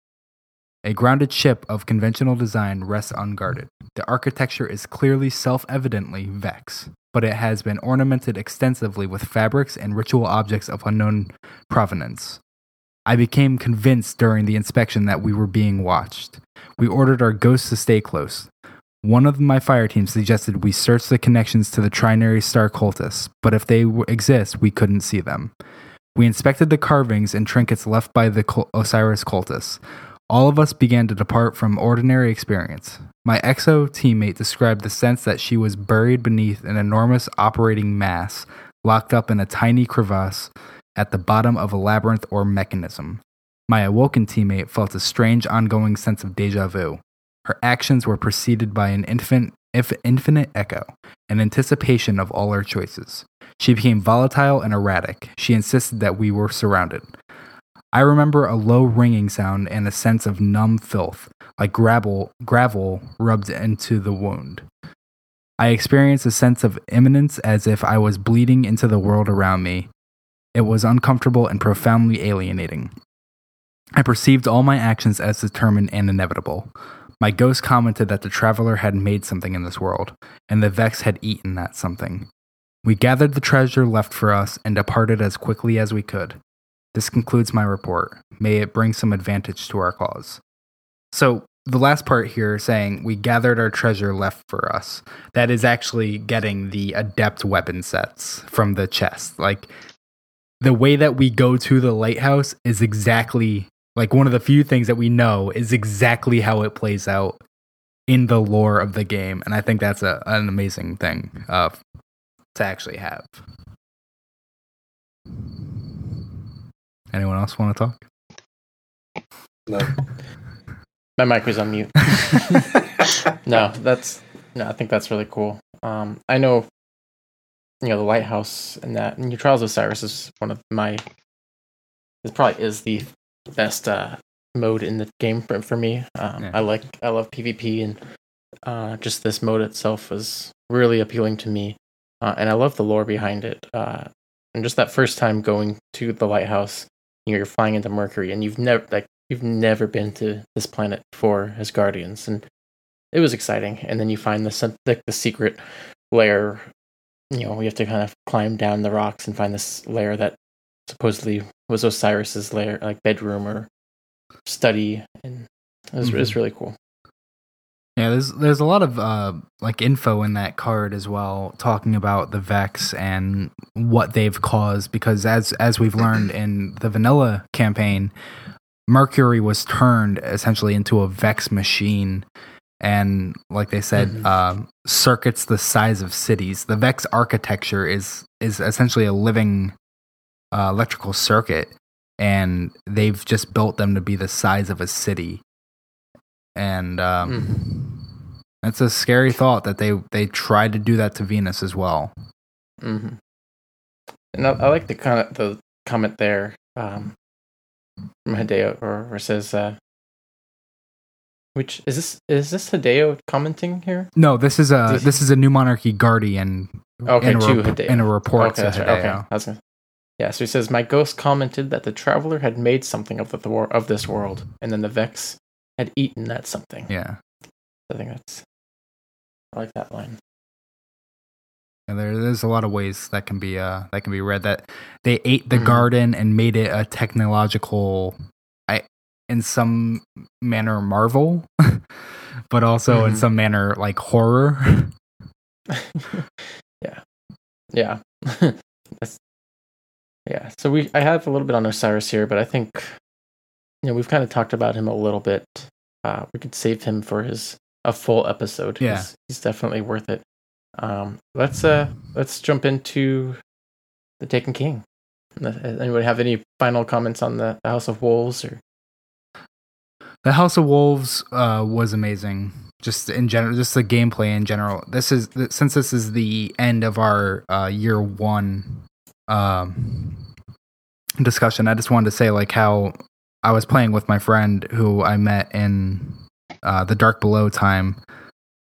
A grounded ship of conventional design rests unguarded. The architecture is clearly self evidently Vex, but it has been ornamented extensively with fabrics and ritual objects of unknown provenance. I became convinced during the inspection that we were being watched. We ordered our ghosts to stay close. One of my fire team suggested we search the connections to the trinary star cultists, but if they exist, we couldn't see them. We inspected the carvings and trinkets left by the Osiris cultists. All of us began to depart from ordinary experience. My exo teammate described the sense that she was buried beneath an enormous operating mass, locked up in a tiny crevasse at the bottom of a labyrinth or mechanism. My awoken teammate felt a strange ongoing sense of deja vu. Her actions were preceded by an infant, infinite echo, an anticipation of all her choices. She became volatile and erratic. She insisted that we were surrounded. I remember a low ringing sound and a sense of numb filth, like gravel, gravel rubbed into the wound. I experienced a sense of imminence as if I was bleeding into the world around me. It was uncomfortable and profoundly alienating. I perceived all my actions as determined and inevitable. My ghost commented that the traveler had made something in this world, and the Vex had eaten that something. We gathered the treasure left for us and departed as quickly as we could. This concludes my report. May it bring some advantage to our cause. So, the last part here saying we gathered our treasure left for us. That is actually getting the adept weapon sets from the chest. Like, the way that we go to the lighthouse is exactly like one of the few things that we know is exactly how it plays out in the lore of the game. And I think that's a, an amazing thing uh, to actually have. Anyone else want to talk? No. My mic was on mute. no, that's no. I think that's really cool. Um, I know, you know, the lighthouse and that. And Trials of Osiris is one of my. It probably is the best uh, mode in the game for, for me. Um, Yeah. I like, I love PvP, and uh, just this mode itself was really appealing to me. Uh, and I love the lore behind it. Uh, and just that first time going to the lighthouse, you know, you're flying into Mercury, and you've never like you've never been to this planet before as Guardians, and it was exciting. And then you find the sen- the, the secret layer. You know, we have to kind of climb down the rocks and find this layer that supposedly was Osiris's lair, like bedroom or study, and it was, it was mm-hmm. really cool. Yeah, there's there's a lot of uh, like info in that card as well, talking about the Vex and what they've caused. Because as as we've learned in the vanilla campaign, Mercury was turned essentially into a Vex machine, and like they said, Mhm. um, circuits the size of cities. The Vex architecture is is essentially a living uh, electrical circuit, and they've just built them to be the size of a city. And um, it's a scary thought that they they tried to do that to Venus as well. hmm And I, I like the kind of the comment there um, from Hideo, or it says, uh, "Which is this? Is this Hideo commenting here?" No, this is a This- is a new monarchy guardian. Okay, in a, to rep- Hideo. in a report okay, to that's Hideo. right. Okay, yeah. So he says, "My ghost commented that the traveler had made something of the Thor- of this world, and then the Vex had eaten that something." Yeah, I think that's. I like that line. and there, there's a lot of ways that can be uh that can be read. That they ate the Mhm. garden and made it a technological, I in some manner marvel, but also in Mhm. some manner like horror. yeah, yeah, That's, yeah. So we, I have a little bit on Osiris here, but I think, you know, we've kind of talked about him a little bit. Uh, we could save him for his a full episode. Yeah. he's, he's definitely worth it. Um, let's uh, let's jump into the Taken King. Uh, Anybody have any final comments on the, the House of Wolves or? The House of Wolves uh, was amazing. Just in general, just the gameplay in general. This is since this is the end of our uh, year one um, discussion. I just wanted to say like how I was playing with my friend who I met in uh, the Dark Below time.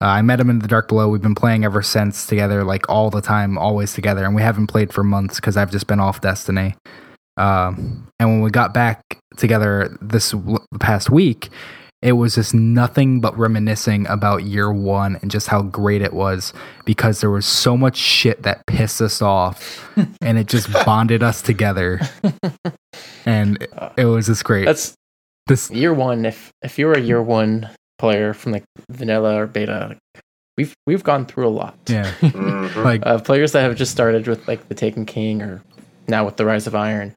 Uh, I met him in the Dark Below. We've been playing ever since together, like all the time, always together, and we haven't played for months because I've just been off Destiny. Um, and when we got back together this w- past week, it was just nothing but reminiscing about year one and just how great it was because there was so much shit that pissed us off and it just bonded us together. And it, it was just great. That's this, year one. If if you're a year one player from like vanilla or beta, we've we've gone through a lot. yeah, like uh, players that have just started with like the Taken King or now with the Rise of Iron,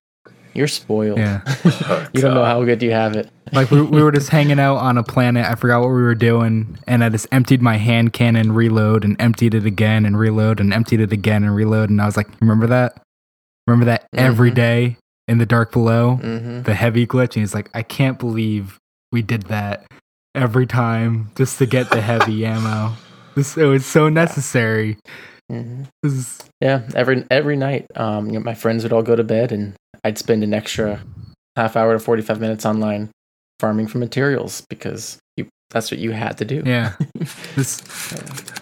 you're spoiled. Yeah. you don't know how good you have it. like we, we were just hanging out on a planet. I forgot what we were doing, and I just emptied my hand cannon, reload, and emptied it again, and reload, and emptied it again, and reload. And I was like, "Remember that? Remember that every Mhm. day in the dark below, hmm the heavy glitch." And he's like, "I can't believe we did that every time just to get the heavy ammo. This it was so necessary." hmm is- Yeah, every every night, um, you know, my friends would all go to bed, and I'd spend an extra half hour to forty five minutes online farming for materials because you that's what you had to do. yeah, this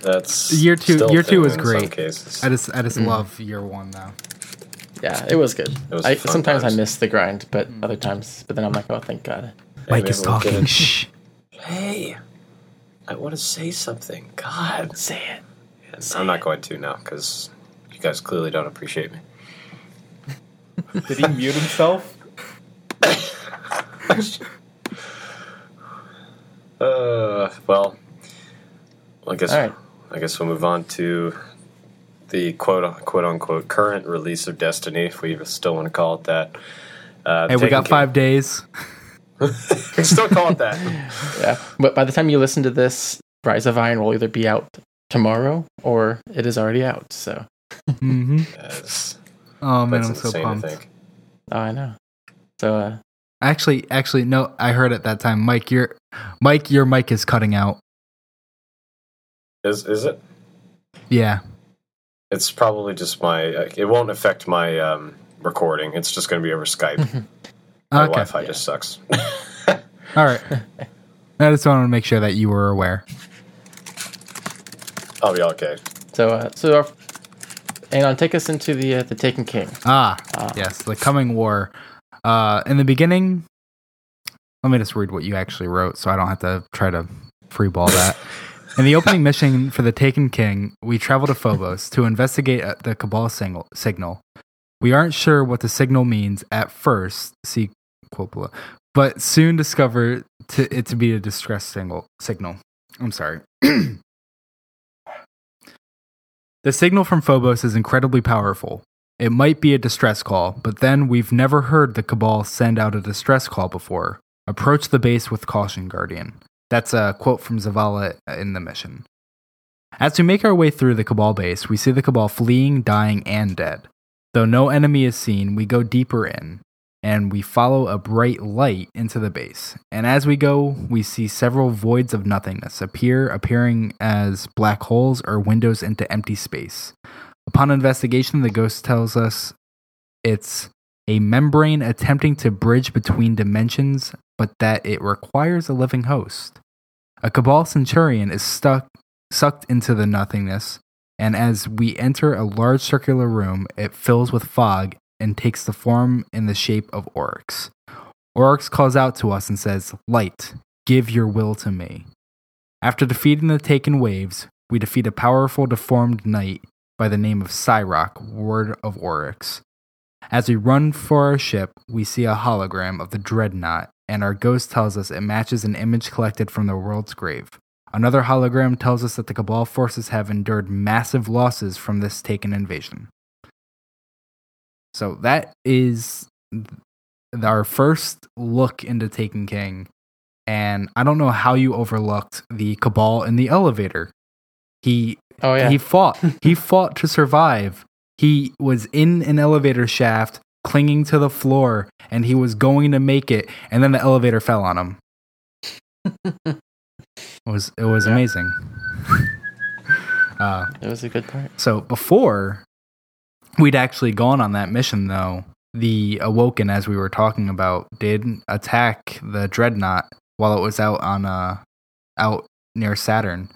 That's Year two- still year two thing was in great. Some cases. I just I just Mm. love year one though. Yeah, it was good. It was I, sometimes times. I miss the grind, but Mm. other times, but then I'm like, oh, thank God. Mike is we'll talking. Shh. Hey, I want to say something. God, Say it. Yes, I'm not going to now because you guys clearly don't appreciate me. Did he mute himself? Uh, well, I guess All right. I guess we'll move on to the quote quote unquote current release of Destiny, if we still want to call it that. Uh, Hey, we got King- five days. We can still call it that. Yeah, but by the time you listen to this, Rise of Iron will either be out tomorrow or it is already out. So hmm Yes, Oh man, that's I'm so insane to pumped. think. oh, I know. So uh, Actually, actually, no. I heard at that time, Mike. Your Mike, your mic is cutting out. Is is it? Yeah. It's probably just my. It won't affect my um, recording. It's just going to be over Skype. My Okay. Wi-Fi just sucks. All right. I just wanted to make sure that you were aware. I'll be okay. so uh, so our, Anon, take us into the uh, the Taken King. Ah, Ah. yes, the coming war. Uh, in the beginning, let me just read what you actually wrote, so I don't have to try to freeball that. In the opening mission for the Taken King, we travel to Phobos to investigate uh, the Cabal single, signal. We aren't sure what the signal means at first, see below, but soon discover to, it to be a distress signal. Signal. I'm sorry. the signal from Phobos is incredibly powerful. It might be a distress call, but then we've never heard the Cabal send out a distress call before. Approach the base with caution, Guardian. That's a quote from Zavala in the mission. As we make our way through the Cabal base, we see the Cabal fleeing, dying, and dead. Though no enemy is seen, we go deeper in, and we follow a bright light into the base. And as we go, we see several voids of nothingness appear, appearing as black holes or windows into empty space. Upon investigation, the ghost tells us it's a membrane attempting to bridge between dimensions, but that it requires a living host. A Cabal Centurion is stuck, sucked into the nothingness, and as we enter a large circular room, it fills with fog and takes the form in the shape of Oryx. Oryx calls out to us and says, Light, give your will to me. After defeating the taken waves, we defeat a powerful deformed knight by the name of Cyrock, Ward of Oryx. As we run for our ship, we see a hologram of the Dreadnought, and our ghost tells us it matches an image collected from the world's grave. Another hologram tells us that the Cabal forces have endured massive losses from this taken invasion. So that is our first look into Taken King. And I don't know how you overlooked the Cabal in the elevator. He Oh yeah. he fought. he fought to survive. He was in an elevator shaft, clinging to the floor, and he was going to make it, and then the elevator fell on him. it was it was Yeah. amazing. uh, it was a good part. so before we'd actually gone on that mission, though, the Awoken, as we were talking about, did attack the Dreadnought while it was out on uh out near Saturn.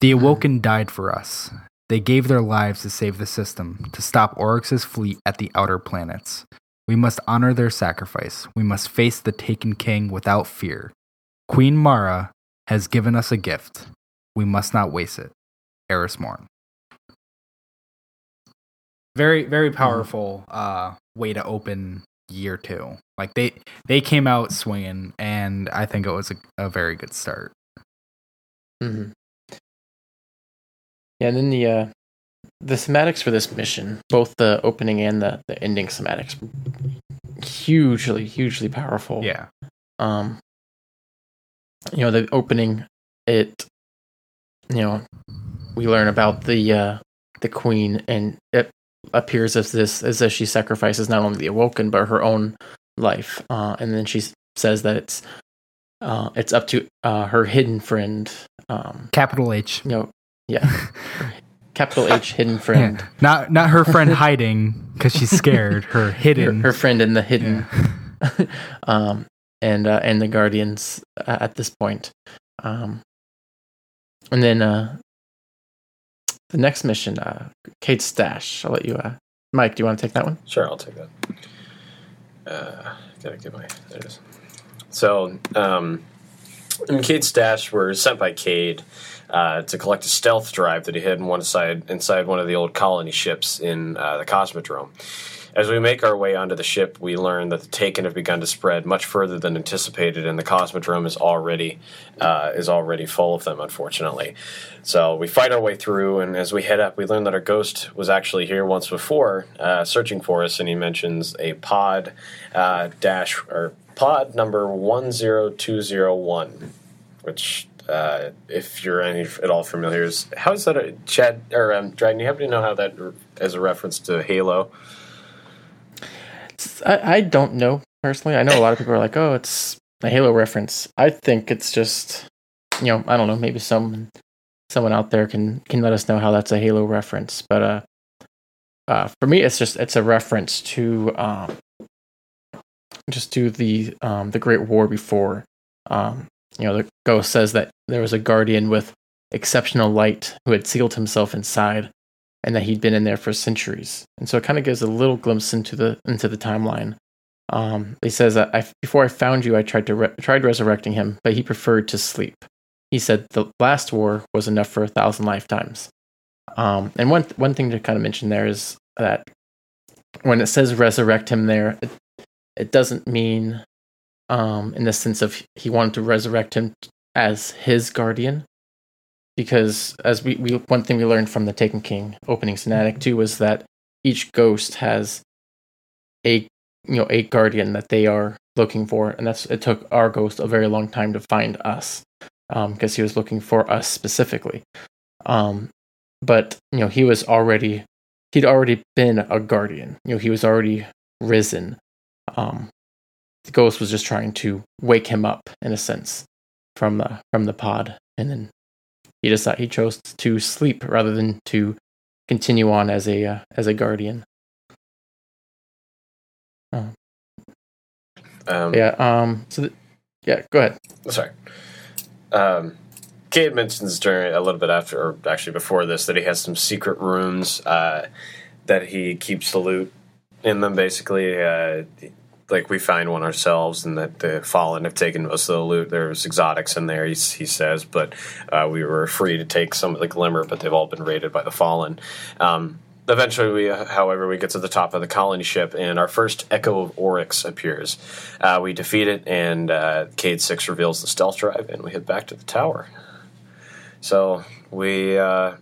The Awoken died for us. They gave their lives to save the system, to stop Oryx's fleet at the outer planets. We must honor their sacrifice. We must face the Taken King without fear. Queen Mara has given us a gift. We must not waste it. Eris Morn. Very, very powerful uh, way to open year two. Like they they came out swinging, and I think it was a, a very good start. hmm Yeah, and then the uh, the cinematics for this mission, both the opening and the, the ending cinematics, hugely, hugely powerful. Yeah, Um, you know, the opening, it, you know, we learn about the uh, the queen, and it appears as this as if she sacrifices not only the awoken but her own life, uh, and then she says that it's uh, it's up to uh, her hidden friend. Um, capital H. you know, yeah, capital H hidden friend, Yeah. Not not her friend hiding because she's scared. Her her, hidden. her friend in the hidden, Yeah. um, and uh, and the guardians uh, at this point, um, and then uh, the next mission, uh, Cayde's stash. I'll let you, uh, Mike. Do you want to take that one? Sure, I'll take that. Uh, gotta get my there it is. So, um, in Cayde's stash, we're sent by Cade uh, to collect a stealth drive that he hid in one side inside one of the old colony ships in uh, the Cosmodrome. As we make our way onto the ship, we learn that the Taken have begun to spread much further than anticipated, and the Cosmodrome is already uh, is already full of them. Unfortunately, so we fight our way through, and as we head up, we learn that our ghost was actually here once before, uh, searching for us, and he mentions a pod uh, dash or pod number one zero two zero one, which. Uh, if you're any at all familiar, is how is that a Chad or um, Dragon? You happen to know how that as a reference to Halo? I, I don't know personally. I know a lot of people are like, "Oh, it's a Halo reference." I think it's just, you know, I don't know. Maybe some someone out there can can let us know how that's a Halo reference. But uh, uh, for me, it's just it's a reference to um, just to the um the Great War before. Um, you know, the ghost says that there was a guardian with exceptional light who had sealed himself inside and that he'd been in there for centuries. And so it kind of gives a little glimpse into the into the timeline. Um, he says, I, "Before I found you, I tried to re- tried resurrecting him, but he preferred to sleep." He said the last war was enough for a thousand lifetimes. Um, and one one thing to kind of mention there is that when it says resurrect him there, it, it doesn't mean um, in the sense of he wanted to resurrect him as his guardian because as we, we one thing we learned from the Taken King opening cinematic too was that each ghost has a you know a guardian that they are looking for, and that's it took our ghost a very long time to find us because he was looking for us specifically. Um, but you know, he was already he'd already been a guardian. You know, he was already risen. Um, the ghost was just trying to wake him up in a sense from the from the pod, and then he decided he chose to sleep rather than to continue on as a uh, as a guardian. Uh, Um, yeah. Um. So, th- yeah. Go ahead. Sorry. Um, Cayde mentions during a little bit after, or actually before this, that he has some secret rooms uh, that he keeps the loot in them. Basically, uh, like we find one ourselves, and that the Fallen have taken most of the loot. There's exotics in there, he, he says, but uh, we were free to take some of the Glimmer, but they've all been raided by the Fallen. Um, Eventually, we, however, we get to the top of the colony ship, and our first Echo of Oryx appears. Uh, we defeat it, and uh, Cayde Six reveals the stealth drive, and we head back to the tower. So we uh,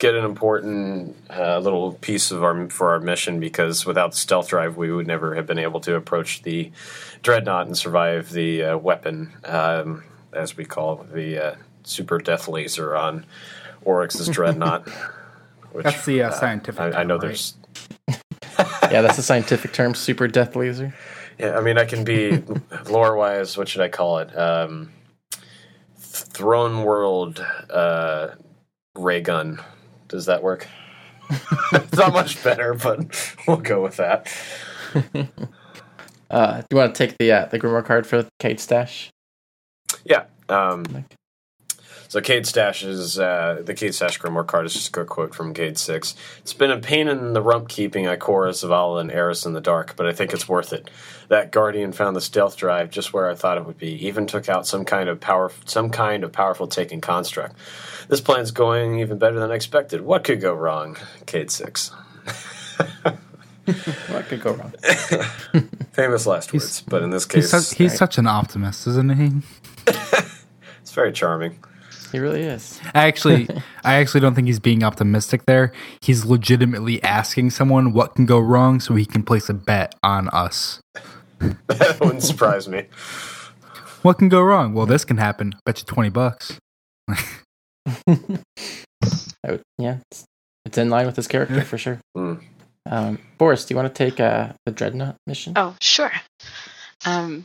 get an important uh, little piece of our for our mission because without the stealth drive, we would never have been able to approach the dreadnought and survive the uh, weapon, um, as we call it, the uh, super death laser on Oryx's dreadnought. Which, That's the uh, scientific. I, I know right? there's. Yeah, that's a scientific term. Super death laser. Yeah, I mean, I can be lore wise. What should I call it? Um, Throne World uh, ray gun. Does that work? it's not much better, but we'll go with that. Uh, do you want to take the uh, the Grimoire card for Cayde Stash? Yeah. Um? So Cayde Stash's uh, the Cayde Stash Grimoire card is just a quick quote from Cayde Six. It's been a pain in the rump keeping Ikora, Zavala, and Eris in the dark, but I think it's worth it. That Guardian found the stealth drive just where I thought it would be. Even took out some kind of power, some kind of powerful taking construct. This plan's going even better than I expected. What could go wrong? Cayde Six. What could go wrong? Famous last He's- words, but in this He's, case, such, he's right. such an optimist, isn't he? it's very charming. He really is. I actually, I actually don't think he's being optimistic there. He's legitimately asking someone what can go wrong so he can place a bet on us. that wouldn't surprise me. What can go wrong? Well, this can happen. Bet you twenty bucks. I would- yeah, it's, it's in line with his character for sure. Hmm. Um, Boris, do you want to take uh, the Dreadnought mission? Oh, sure. Um,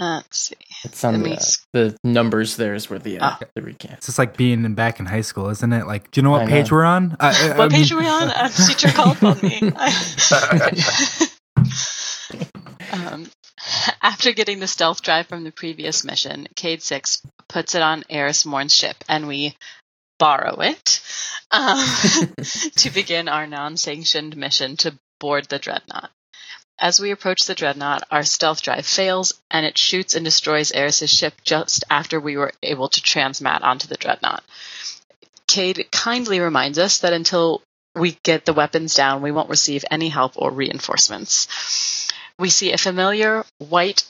uh, let's see. It's on the, s- the numbers. There is where the uh, Ah. the recap. It's just like being in back in high school, isn't it? Like, do you know what I page know. we're on? I, I- I What page mean- are we on? Uh, teacher called on me. um, after getting the stealth drive from the previous mission, Cayde Six puts it on Eris Morn's ship, and we borrow it um, to begin our non-sanctioned mission to board the dreadnought. As we approach the dreadnought, our stealth drive fails, and it shoots and destroys Eris's ship just after we were able to transmat onto the dreadnought. Cayde kindly reminds us that until we get the weapons down, we won't receive any help or reinforcements. We see a familiar white,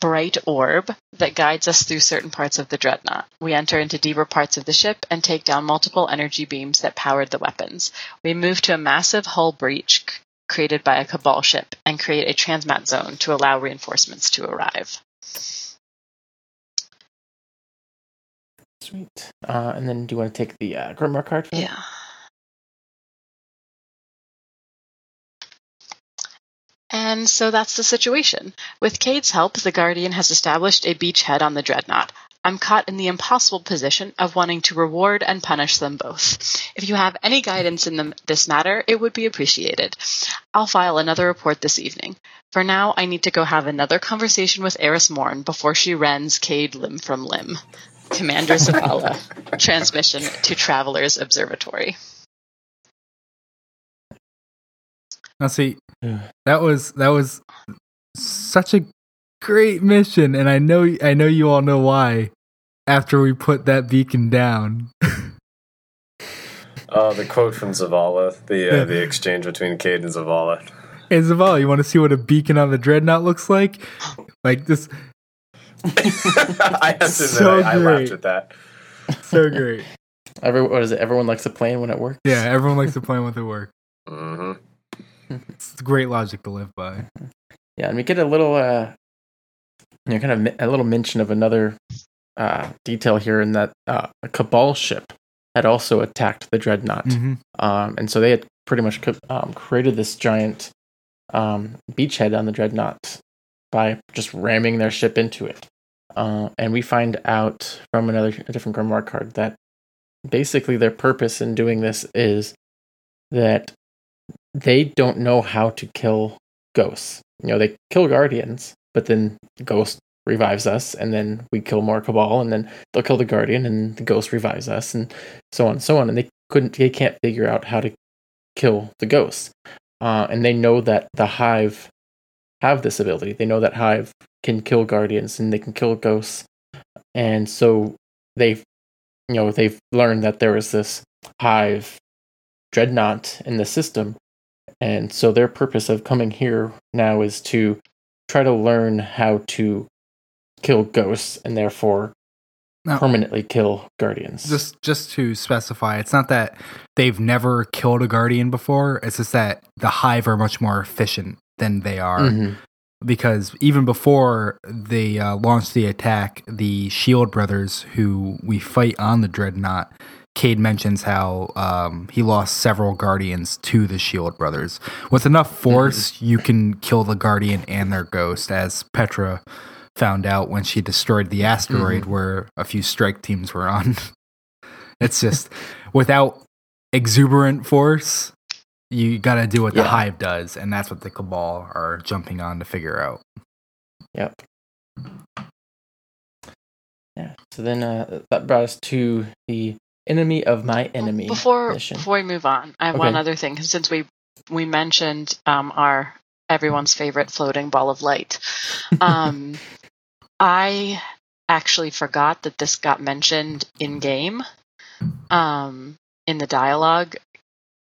bright orb that guides us through certain parts of the dreadnought. We enter into deeper parts of the ship and take down multiple energy beams that powered the weapons. We move to a massive hull breach created by a Cabal ship and create a transmat zone to allow reinforcements to arrive. Sweet. Uh, and then, do you want to take the uh, Grimoire card? That? Yeah. And so that's the situation. With Cayde's help, the Guardian has established a beachhead on the Dreadnought. I'm caught in the impossible position of wanting to reward and punish them both. If you have any guidance in the, this matter, it would be appreciated. I'll file another report this evening. For now, I need to go have another conversation with Eris Morn before she rends Cayde limb from limb. Commander Zavala. Transmission to Travelers Observatory. Now, see, that was that was such a great mission, and I know I know you all know why. After we put that beacon down, Oh, the quote from Zavala, the uh, the exchange between Cayde and Zavala. hey Zavala, you want to see what a beacon on the dreadnought looks like? Like this, I have to admit, So I, I laughed at that. so great. Every, what is it? Everyone likes a plane when it works. Yeah, everyone likes to play with their work. hmm it's great logic to live by. Yeah, and we get a little, uh, you know, kind of a little mention of another uh, detail here in that uh, a Cabal ship had also attacked the dreadnought, Mm-hmm. um, and so they had pretty much co- um, created this giant um, beachhead on the dreadnought by just ramming their ship into it. Uh, and we find out from another a different grimoire card that basically their purpose in doing this is that they don't know how to kill ghosts. You know, they kill guardians, but then the ghost revives us, and then we kill more cabal, and then they'll kill the guardian, and the ghost revives us, and so on and so on. And they couldn't, they can't figure out how to kill the ghosts. Uh, and they know that the hive have this ability. They know that hive can kill guardians and they can kill ghosts, and so they've, you know, they've learned that there is this hive dreadnought in the system and so their purpose of coming here now is to try to learn how to kill ghosts and therefore Now- permanently kill guardians. Just just to specify, it's not that they've never killed a guardian before. It's just that the hive are much more efficient than they are. Mhm. because even before they uh, launched the attack, the Shield brothers, who we fight on the Dreadnought, Cayde mentions how um, he lost several Guardians to the Shield brothers. With enough force, you can kill the Guardian and their ghost, as Petra found out when she destroyed the asteroid where a few strike teams were on. it's just without exuberant force. You got to do what the hive does, and that's what the cabal are jumping on to figure out. Yep. Yeah. So then uh, that brought us to the enemy of my enemy Before mission. before we move on, I have Okay. one other thing. Since we we mentioned um, our everyone's favorite floating ball of light, um, I actually forgot that this got mentioned in game, um, in the dialogue,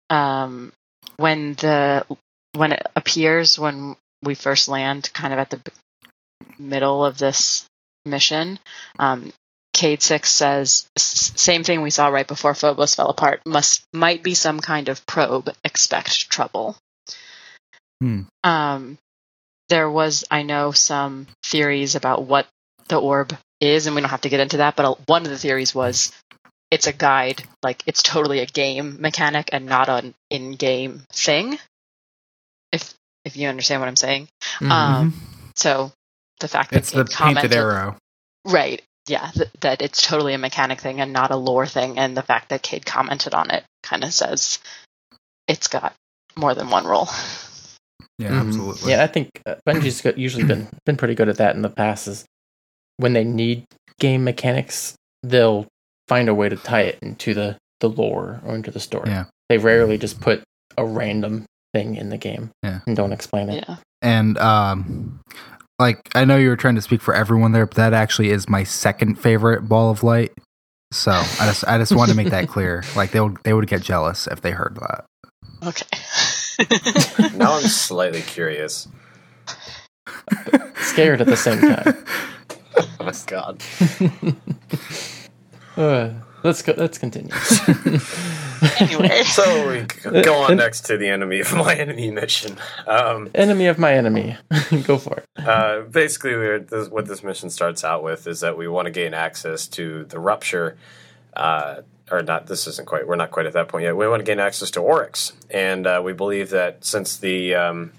um, when the when it appears when we first land, kind of at the middle of this mission. Um, Cayde Six says same thing we saw right before Phobos fell apart. Must might be some kind of probe. Expect trouble. Hmm. Um, there was I know some theories about what the orb is, and we don't have to get into that. But one of the theories was it's a guide, like it's totally a game mechanic and not an in-game thing. If if you understand what I'm saying, Mhm. um, so the fact that It's the painted arrow. Right. Yeah, th- that it's totally a mechanic thing and not a lore thing, and the fact that Cayde commented on it kind of says it's got more than one role. Yeah, Mhm. absolutely. Yeah, I think uh, Bungie's got, usually been been pretty good at that in the past. Is when they need game mechanics, they'll find a way to tie it into the the lore or into the story. Yeah. They rarely just put a random thing in the game Yeah. and don't explain it. Yeah. And um, like I know you were trying to speak for everyone there, but that actually is my second favorite ball of light. So I just I just wanted to make that clear. Like they would they would get jealous if they heard that. Okay. Now I'm slightly curious. Scared at the same time. Oh my god. Uh, let's go. Let's continue. anyway, So we go on next to the enemy of my enemy mission. Um, enemy of my enemy. go for it. uh, basically, we're, this, what this mission starts out with is that we want to gain access to the rupture. Uh, or not, this isn't quite, we're not quite at that point yet. We want to gain access to Oryx. And uh, we believe that since the. Um,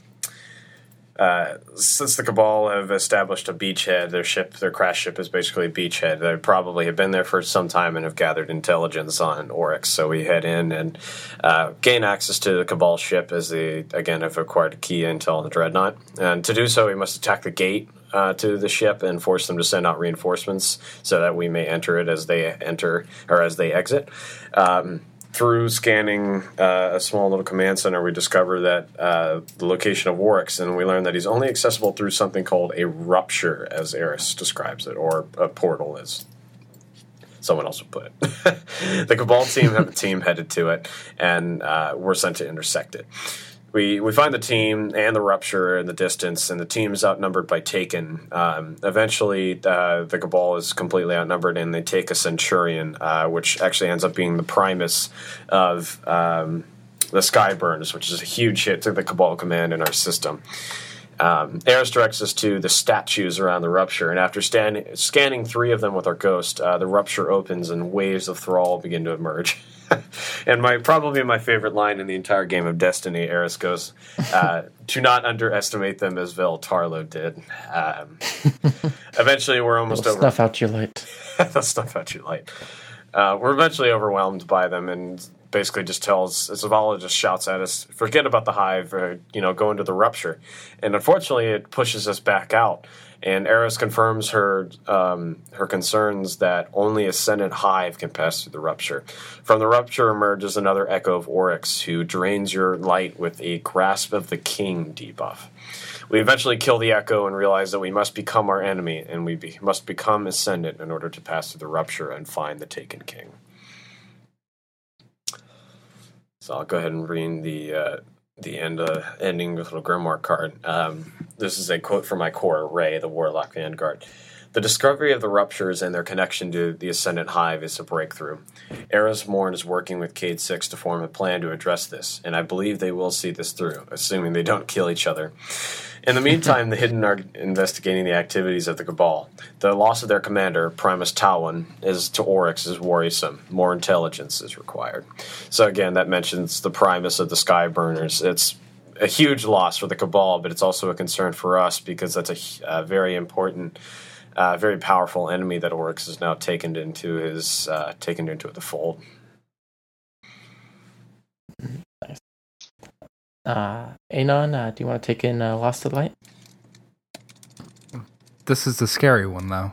uh, since the Cabal have established a beachhead, their ship, their crash ship is basically a beachhead. They probably have been there for some time and have gathered intelligence on Oryx. So we head in and uh, gain access to the Cabal ship as they, again, have acquired key intel on the Dreadnought. And to do so, we must attack the gate uh, to the ship and force them to send out reinforcements so that we may enter it as they enter or as they exit. Um, through scanning uh, a small little command center, we discover that uh, the location of Oryx, and we learn that he's only accessible through something called a rupture, as Eris describes it, or a portal, as someone else would put it. the Cabal team have a team headed to it, and uh, we're sent to intersect it. We, we find the team and the rupture in the distance, and the team is outnumbered by Taken. Um, eventually, uh, the Cabal is completely outnumbered, and they take a Centurion, uh, which actually ends up being the Primus of um, the Skyburns, which is a huge hit to the Cabal command in our system. Um, Eris directs us to the statues around the rupture, and after stand- scanning three of them with our ghost, uh, the rupture opens and waves of thrall begin to emerge. and my probably my favorite line in the entire game of Destiny, Eris goes, uh, "Do not underestimate them as Vell Tarlo did." Um, eventually, we're almost They'll over. Snuff out your light. They'll snuff out your light. Uh, we're eventually overwhelmed by them, and basically just tells Zavala just shouts at us, "Forget about the hive, or, you know, go into the rupture." And unfortunately, it pushes us back out. And Eris confirms her um, her concerns that only ascendant hive can pass through the rupture. From the rupture emerges another echo of Oryx, who drains your light with a grasp of the king debuff. We eventually kill the echo and realize that we must become our enemy, and we be- must become ascendant in order to pass through the rupture and find the taken king. So I'll go ahead and read the uh, the end uh, ending with a little grimoire card. Um, this is a quote from Ikora Rey, the Warlock Vanguard. The discovery of the ruptures and their connection to the Ascendant Hive is a breakthrough. Eris Morn is working with Cayde 6 to form a plan to address this, and I believe they will see this through, assuming they don't kill each other. In the meantime, the Hidden are investigating the activities of the Cabal. The loss of their commander, Primus Talwyn, is to Oryx is worrisome. More intelligence is required. So again, that mentions the Primus of the Skyburners. It's a huge loss for the Cabal, but it's also a concern for us because that's a, a very important, uh, very powerful enemy that Oryx has now taken into his uh, taken into the fold. Uh, Anon, uh, do you want to take in uh, Lost to Light? This is the scary one, though.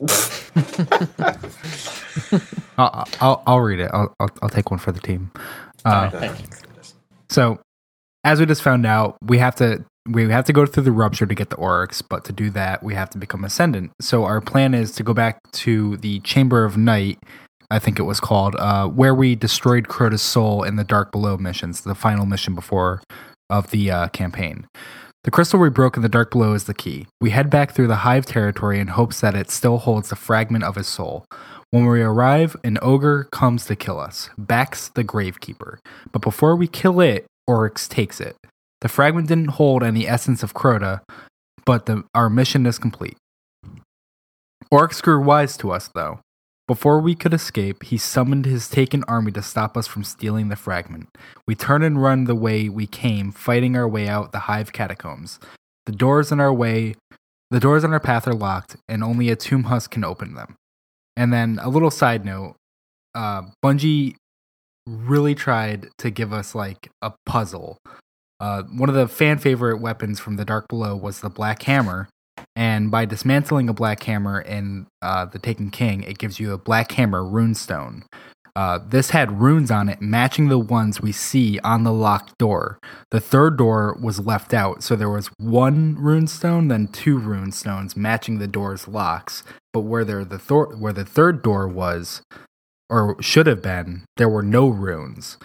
I'll, I'll, I'll read it. I'll, I'll, I'll take one for the team. Uh, you. So, as we just found out, we have to we have to go through the rupture to get the Oryx, but to do that, we have to become ascendant. So our plan is to go back to the Chamber of Night, I think it was called, uh, where we destroyed Crota's soul in the Dark Below missions, the final mission before of the uh, campaign. The crystal we broke in the Dark Below is the key. We head back through the Hive territory in hopes that it still holds the fragment of his soul. When we arrive, an ogre comes to kill us. Baxx the Gravekeeper. But before we kill it, Oryx takes it. The fragment didn't hold any essence of Crota, but the, our mission is complete. Oryx grew wise to us, though. Before we could escape, he summoned his taken army to stop us from stealing the fragment. We turn and run the way we came, fighting our way out the hive catacombs. The doors in our way, the doors on our path are locked, and only a tomb husk can open them. And then a little side note: uh, Bungie really tried to give us like a puzzle. Uh, one of the fan favorite weapons from the Dark Below was the Black Hammer, and by dismantling a Black Hammer in uh, the Taken King, it gives you a Black Hammer runestone. Uh, this had runes on it matching the ones we see on the locked door. The third door was left out, so there was one runestone, then two runestones matching the door's locks. But where there the thor- where the third door was, or should have been, there were no runes.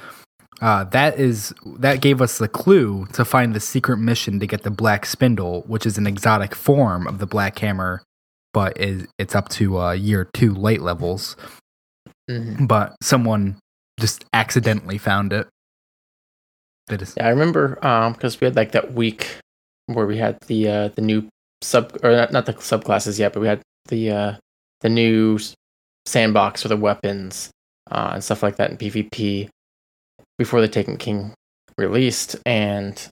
Uh, that is that gave us the clue to find the secret mission to get the Black Spindle, which is an exotic form of the Black Hammer, but is it's up to uh, year two late levels. Mhm. But someone just accidentally found it. That is, Yeah, I remember because we had like that week where we had the uh, the new sub or not, not the subclasses yet, but we had the uh, the new sandbox for the weapons uh, and stuff like that in PvP before the Taken King released, and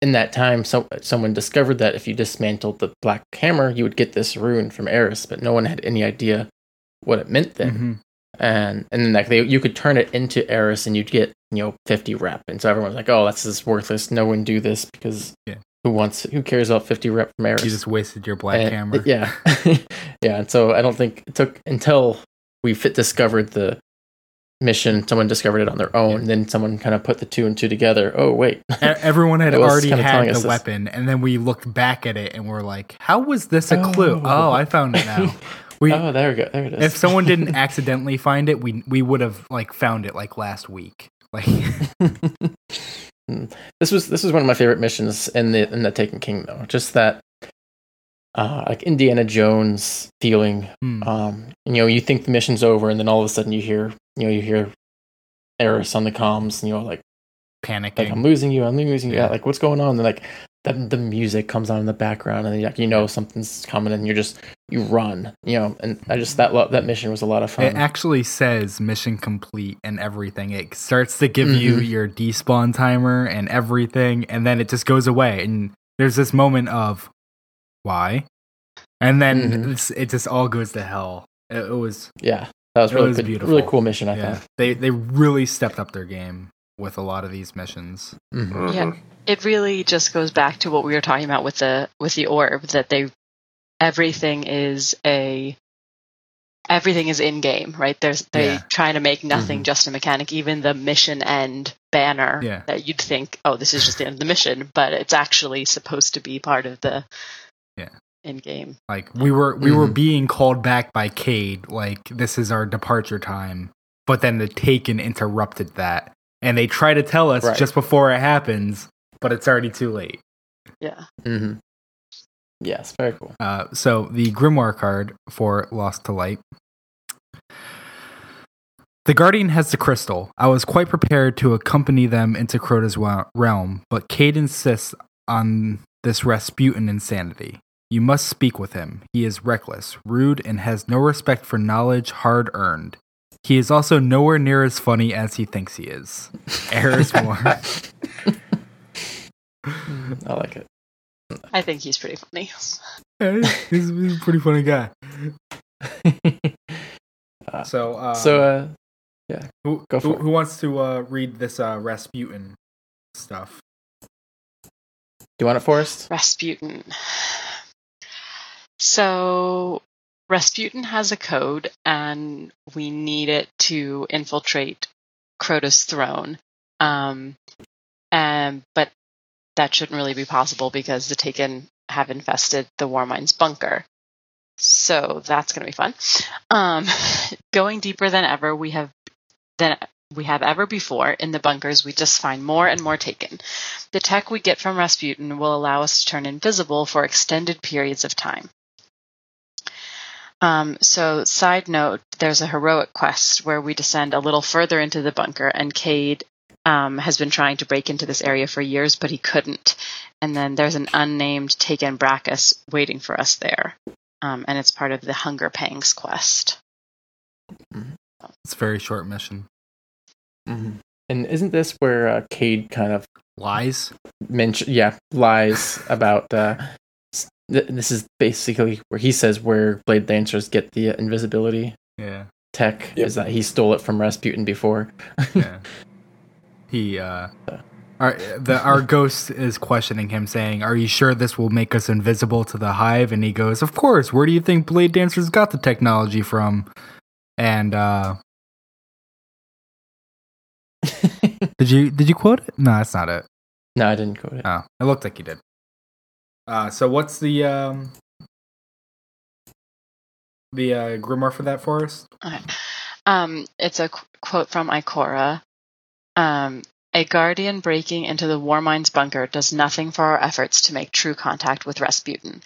in that time, so, someone discovered that if you dismantled the Black Hammer, you would get this rune from Eris, but no one had any idea what it meant then Mhm. and and then like they, you could turn it into Eris and you'd get you know 50 rep and so everyone's like oh that's just worthless no one do this because Yeah. who wants who cares about 50 rep from Eris you just wasted your Black And- Hammer. yeah yeah and so I don't think it took until we fit discovered the mission someone discovered it on their own then someone kind of put the two and two together oh wait Everyone had already had the this. weapon, and then we looked back at it and we're like, "How was this a Oh. clue? Oh, I found it now." We, oh there we go there it is if someone didn't accidentally find it, we we would have like found it like last week. Like, Mm. this was this was one of my favorite missions in the in the Taken King though. Just that uh like Indiana Jones feeling. hmm. Um you know, you think the mission's over and then all of a sudden you hear you know, you hear Eris on the comms, and you're like, panicking. like I'm losing you, I'm losing you. Yeah. Like what's going on? And like the the music comes on in the background, and like you know something's coming, and you're just you run, you know. And I just that lo- that mission was a lot of fun. It actually says mission complete and everything. It starts to give you Mhm. your despawn timer and everything, and then it just goes away. And there's this moment of why, and then Mhm. it's, it just all goes to hell. It, it was yeah, that was really was good, beautiful. really cool mission. I yeah. thought. They they really stepped up their game with a lot of these missions. Mhm. Mhm. Yeah. it really just goes back to what we were talking about with the with the orb that they everything is a everything is in game right there's they Yeah. trying to make nothing Mhm. just a mechanic even the mission end banner Yeah. that you'd think oh this is just the end of the mission but it's actually supposed to be part of the Yeah. in game Like we were we were Mhm. being called back by Cayde. Like this is our departure time. But then the Taken interrupted that, and they try to tell us Right. just before it happens, but it's already too late. yeah Mm-hmm. Yes, very cool. Uh, so the Grimoire card for Lost to Light. The Guardian has the crystal. I was quite prepared to accompany them into Crota's realm, but Cayde insists on this Rasputin insanity. You must speak with him. He is reckless, rude, and has no respect for knowledge hard earned. He is also nowhere near as funny as he thinks he is. Eris Morn. I like it. i think he's pretty funny he's, he's a pretty funny guy. Uh, So, uh, so, uh, Who, Go who, it. who wants to uh, read this uh, Rasputin stuff? Do you want it, Forrest? Rasputin. So Rasputin has a code, and we need it to infiltrate Crota's throne. Um, and but that shouldn't really be possible because the Taken have infested the Warmind's bunker. So that's going to be fun. Um, going deeper than ever, we have than we have ever before in the bunkers. We just find more and more Taken. The tech we get from Rasputin will allow us to turn invisible for extended periods of time. Um, so, side note, there's a heroic quest where we descend a little further into the bunker, and Cayde um, has been trying to break into this area for years, but he couldn't. And then there's an unnamed Taken Brachus waiting for us there, um, and it's part of the Hunger Pangs quest. It's a very short mission. Mm-hmm. And isn't this where uh, Cayde kind of Lies? mention yeah lies about uh th- this is basically where he says where blade dancers get the uh, invisibility Yeah. tech Yep. is that he stole it from Rasputin before Yeah. he, uh, our, the, our ghost is questioning him, saying, Are you sure this will make us invisible to the hive? And he goes, Of course. Where do you think Blade Dancers got the technology from? And, uh, did you did you quote it? No, that's not it. no I didn't quote it Oh, it looked like you did. Uh, so what's the um the uh, grimoire for that Forrest? Okay. Um, it's a qu- quote from Ikora. Um, a guardian breaking into the Warmind's bunker does nothing for our efforts to make true contact with Rasputin.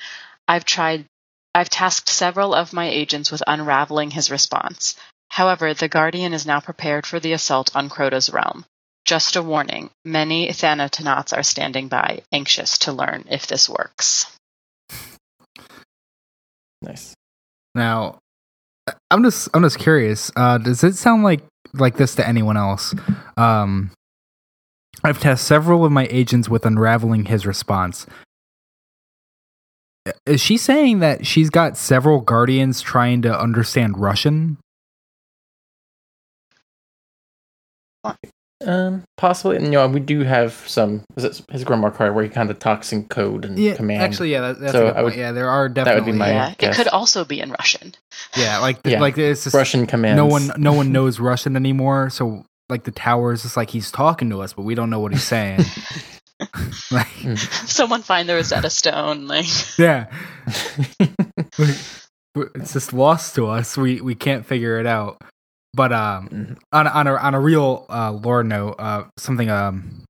I've tried, I've tasked several of my agents with unraveling his response. However, the guardian is now prepared for the assault on Crota's realm. Just a warning, many Thanatonauts are standing by, anxious to learn if this works. nice Now, I'm just I'm just curious. Uh, does it sound like like this to anyone else? Um, I've tasked several of my agents with unraveling his response. Is she saying that she's got several guardians trying to understand Russian? Um possibly and you know we do have some is it his grimoire card where he kind of talks in code and command actually, yeah, that, that's So a good I would- point. yeah. There are would definitely be my- yeah, it could also be in Russian. yeah, like Yeah. like it's just Russian commands no one no one knows Russian anymore. So like the tower is just like he's talking to us, but we don't know what he's saying. like Someone find the Rosetta Stone, like. yeah, it's just lost to us. We we can't figure it out. But um, Mhm. on a- on a on a real uh, lore note, uh, something um,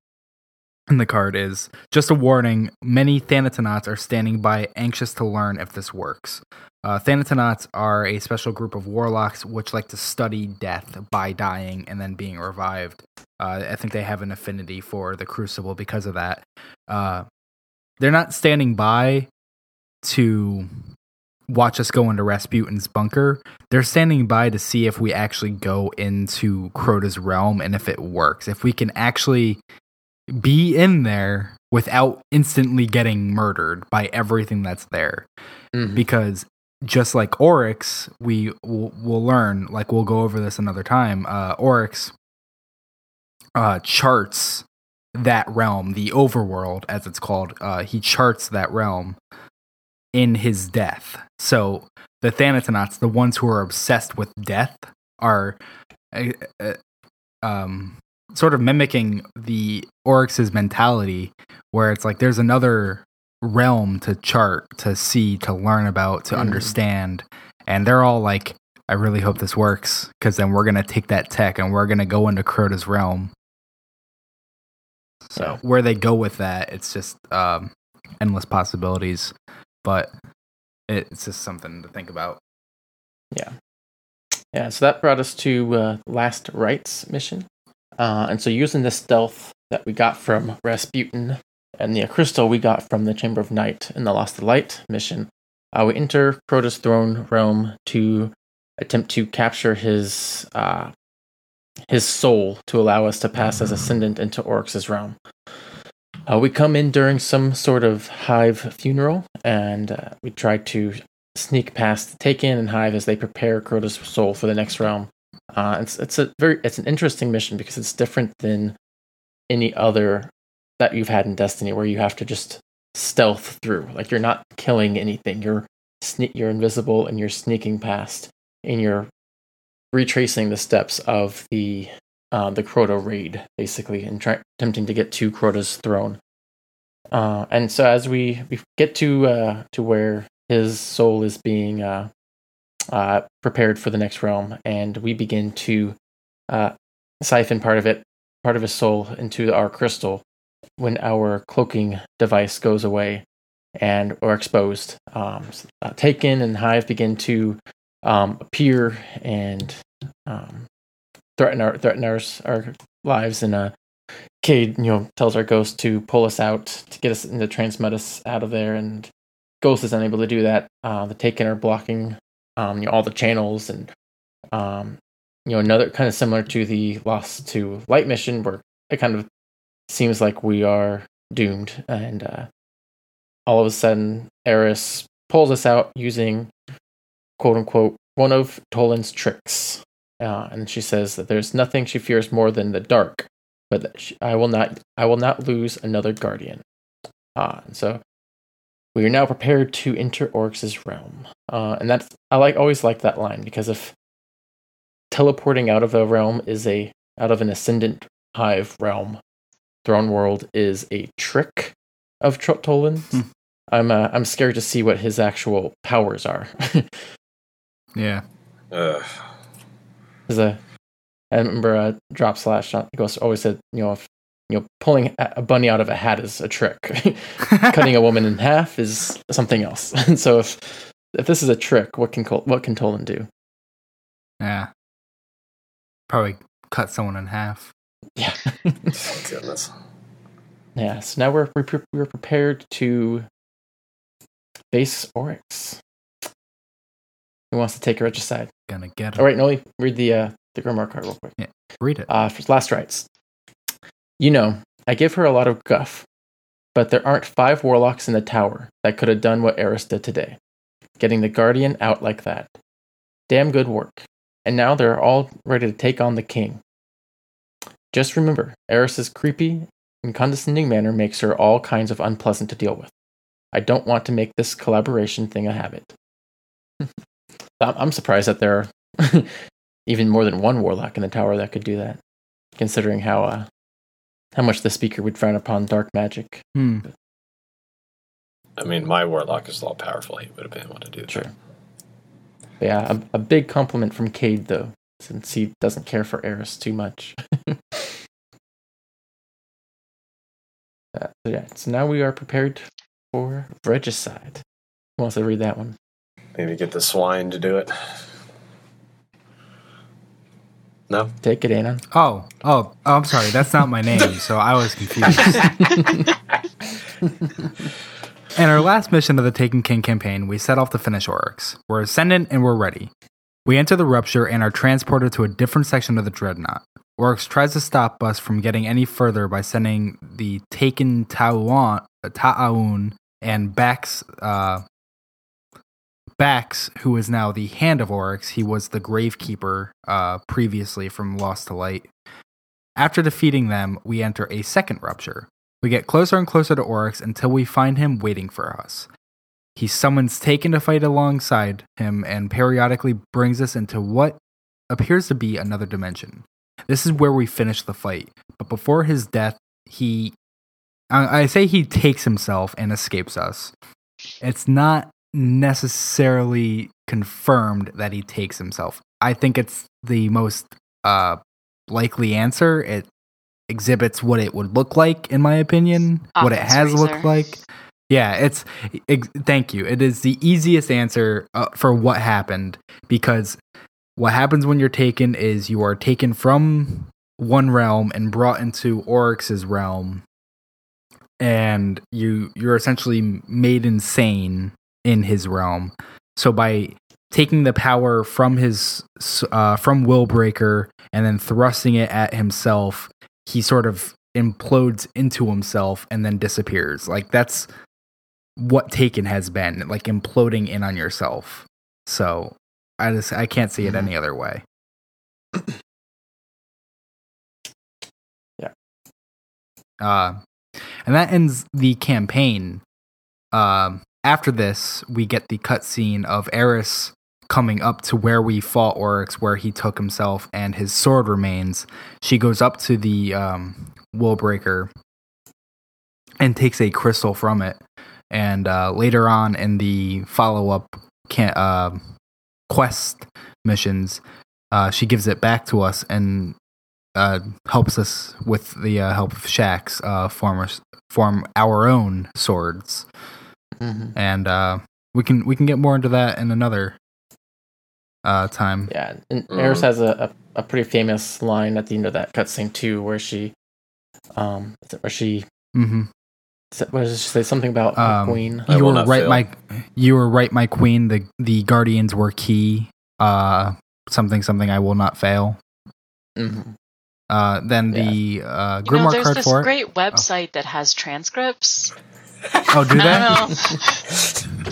in the card is just a warning many Thanatonauts are standing by, anxious to learn if this works. Uh, Thanatonauts are a special group of warlocks which like to study death by dying and then being revived. Uh, I think they have an affinity for the Crucible because of that. Uh, they're not standing by to watch us go into Rasputin's bunker. They're standing by to see if we actually go into Crota's realm and if it works. If we can actually be in there without instantly getting murdered by everything that's there. Mhm. Because just like Oryx, we will we'll learn, like we'll go over this another time. Uh, Oryx uh, charts that realm, the overworld, as it's called. Uh, he charts that realm in his death. So the Thanatonauts, the ones who are obsessed with death, are uh, uh, um, sort of mimicking the Oryx's mentality, where it's like there's another realm to chart, to see, to learn about, to Mhm. understand, and they're all like, "I really hope this works," because then we're gonna take that tech and we're gonna go into Crota's realm. So Yeah. where they go with that, it's just um, endless possibilities, but it's just something to think about. Yeah, Yeah, so that brought us to uh, Last Rites mission. Uh, and so using the stealth that we got from Rasputin and the crystal we got from the Chamber of Night in the Lost Light mission, uh, we enter Crota's throne realm to attempt to capture his uh, his soul to allow us to pass as ascendant into Oryx's realm. Uh, we come in during some sort of hive funeral, and uh, we try to sneak past Taken and Hive as they prepare Crota's soul for the next realm. Uh, it's it's a very it's an interesting mission because it's different than any other that you've had in Destiny, where you have to just stealth through. Like you're not killing anything. You're sne- you're invisible and you're sneaking past, and you're retracing the steps of the uh, the Crota raid, basically, and try- attempting to get to Crota's throne. Uh, and so as we, get to uh, to where his soul is being uh, uh, prepared for the next realm, and we begin to uh, siphon part of it, part of his soul, into our crystal. When our cloaking device goes away and or exposed, um, Taken and Hive begin to um, appear and um, threaten our threaten our our lives. And uh, Cayde, you know, tells our ghost to pull us out to get us and to transmat us out of there, and Ghost is unable to do that. Uh, the Taken are blocking um, you know, all the channels, and um, you know another kind of similar to the Lost to Light mission, where it kind of seems like we are doomed, and uh, all of a sudden, Eris pulls us out using quote unquote one of Toland's tricks, uh, and she says that there's nothing she fears more than the dark, but that she, I will not I will not lose another guardian. Uh, and so we are now prepared to enter Oryx's realm. Uh, and that's I like always like that line because if teleporting out of a realm is a out of an ascendant hive realm, throne world is a trick of Tr- Toland's. Hmm. I'm uh, I'm scared to see what his actual powers are. Yeah. Ugh. Because uh, I remember uh, Drop Slash Ghost always said, you know, if you know, pulling a a bunny out of a hat is a trick. Cutting a woman in half is something else. And so if if this is a trick, what can Col- what can Toland do? yeah. Probably cut someone in half. Yeah, Goodness. yeah. So now we're we're, pre- we're prepared to face Oryx. Who wants to take a regicide? Gonna get All him. right, Noli, read the uh, the Grimoire card real quick. Yeah, Read it. Uh, for last rites. You know, I give her a lot of guff, but there aren't five warlocks in the tower that could have done what Eris did today, getting the Guardian out like that. Damn good work. And now they're all ready to take on the king. Just remember, Eris's creepy and condescending manner makes her all kinds of unpleasant to deal with. I don't want to make this collaboration thing a habit. I'm I'm surprised that there are even more than one warlock in the tower that could do that, considering how uh, how much the speaker would frown upon dark magic. Hmm. I mean, my warlock is a lot powerful. He would have been able to do that. Sure. But yeah, a, a big compliment from Cayde though, since he doesn't care for Eris too much. Uh, so yeah, so now we are prepared for regicide. Who wants to read that one? Maybe get the swine to do it. No? Take it, Anon. Oh, oh, oh, I'm sorry. That's not my name, so I was confused. In our last mission of the Taken King campaign, we set off to finish Oryx. We're ascendant and we're ready. We enter the rupture and are transported to a different section of the dreadnought. Oryx tries to stop us from getting any further by sending the Taken Ta'un, Ta'aun and Baxx, uh, Baxx, who is now the Hand of Oryx. He was the Gravekeeper uh, previously from Lost to Light. After defeating them, we enter a second rupture. We get closer and closer to Oryx until we find him waiting for us. He summons Taken to fight alongside him and periodically brings us into what appears to be another dimension. This is where we finish the fight, but before his death, he. I I say he takes himself and escapes us. It's not necessarily confirmed that he takes himself. I think it's the most uh, likely answer. It exhibits what it would look like, in my opinion, what it has razor. looked like. Yeah, it's. Thank you. It is the easiest answer uh, for what happened because what happens when you're taken is you are taken from one realm and brought into Oryx's realm, and you you're essentially made insane in his realm. So by taking the power from his uh, from Willbreaker and then thrusting it at himself, he sort of implodes into himself and then disappears. Like that's what Taken has been, like imploding in on yourself. So I just I can't see it any other way. Yeah. Uh, and that ends the campaign. Um, after this, we get the cutscene of Eris coming up to where we fought Oryx, where he took himself, and his sword remains. She goes up to the um, Willbreaker and takes a crystal from it. And uh, later on in the follow up uh, quest missions, uh, she gives it back to us and uh, helps us with the uh, help of Shaxx uh, form form our own swords, Mm-hmm. and uh, we can we can get more into that in another uh, time. Yeah, and Mhm. Eris has a, a, a pretty famous line at the end of that cutscene too, where she, um, where she, mm-hmm. what does she say? Something about my Um, queen. You were right, fail. my you were right, my queen. The the guardians were key. Uh, something something. I will not fail. Mhm. Uh, then Yeah. the uh, You know, grimoire there's this great website that has transcripts. Oh, do I that? don't.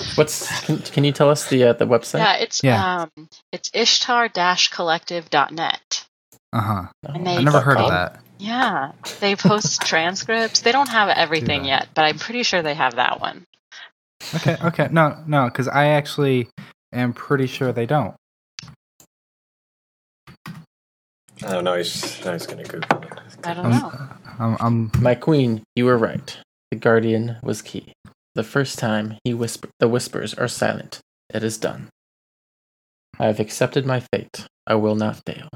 What's can, can you tell us the uh, the website? yeah, it's Yeah. um, it's ishtar-collective.net. Uh huh. No, and they- I never heard of that. Yeah, they post transcripts. They don't have everything that. yet, but I'm pretty sure they have that one. Okay, okay, no, no, because I actually am pretty sure they don't. Oh, no, he's, now he's going to Google it. I don't I'm, know. I'm, I'm My queen, you were right. The guardian was key. The first time he whisper, the whispers are silent. It is done. I have accepted my fate. I will not fail.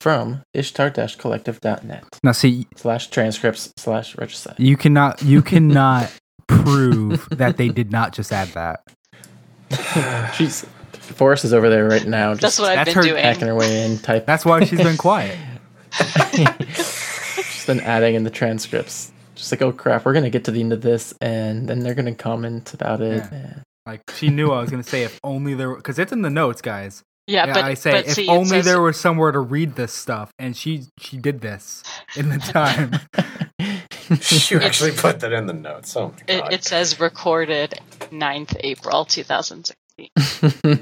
From ishtar-collective.net now see slash transcripts slash regicide. you cannot you cannot prove that they did not just add that. She's Forrest is over there right now, That's what I've that's been her doing. hacking her way in, type. That's why she's been quiet. She's been adding in the transcripts. Just like, oh crap, we're gonna get to the end of this, and then they're gonna comment about it. Yeah. and- Like she knew I was gonna say if only there because it's in the notes, guys. Yeah, Yeah, but I say but if see, only says- there was somewhere to read this stuff, and she she did this in the time. you actually put that in the notes. Oh, my It, God. it says recorded 9th April 2016.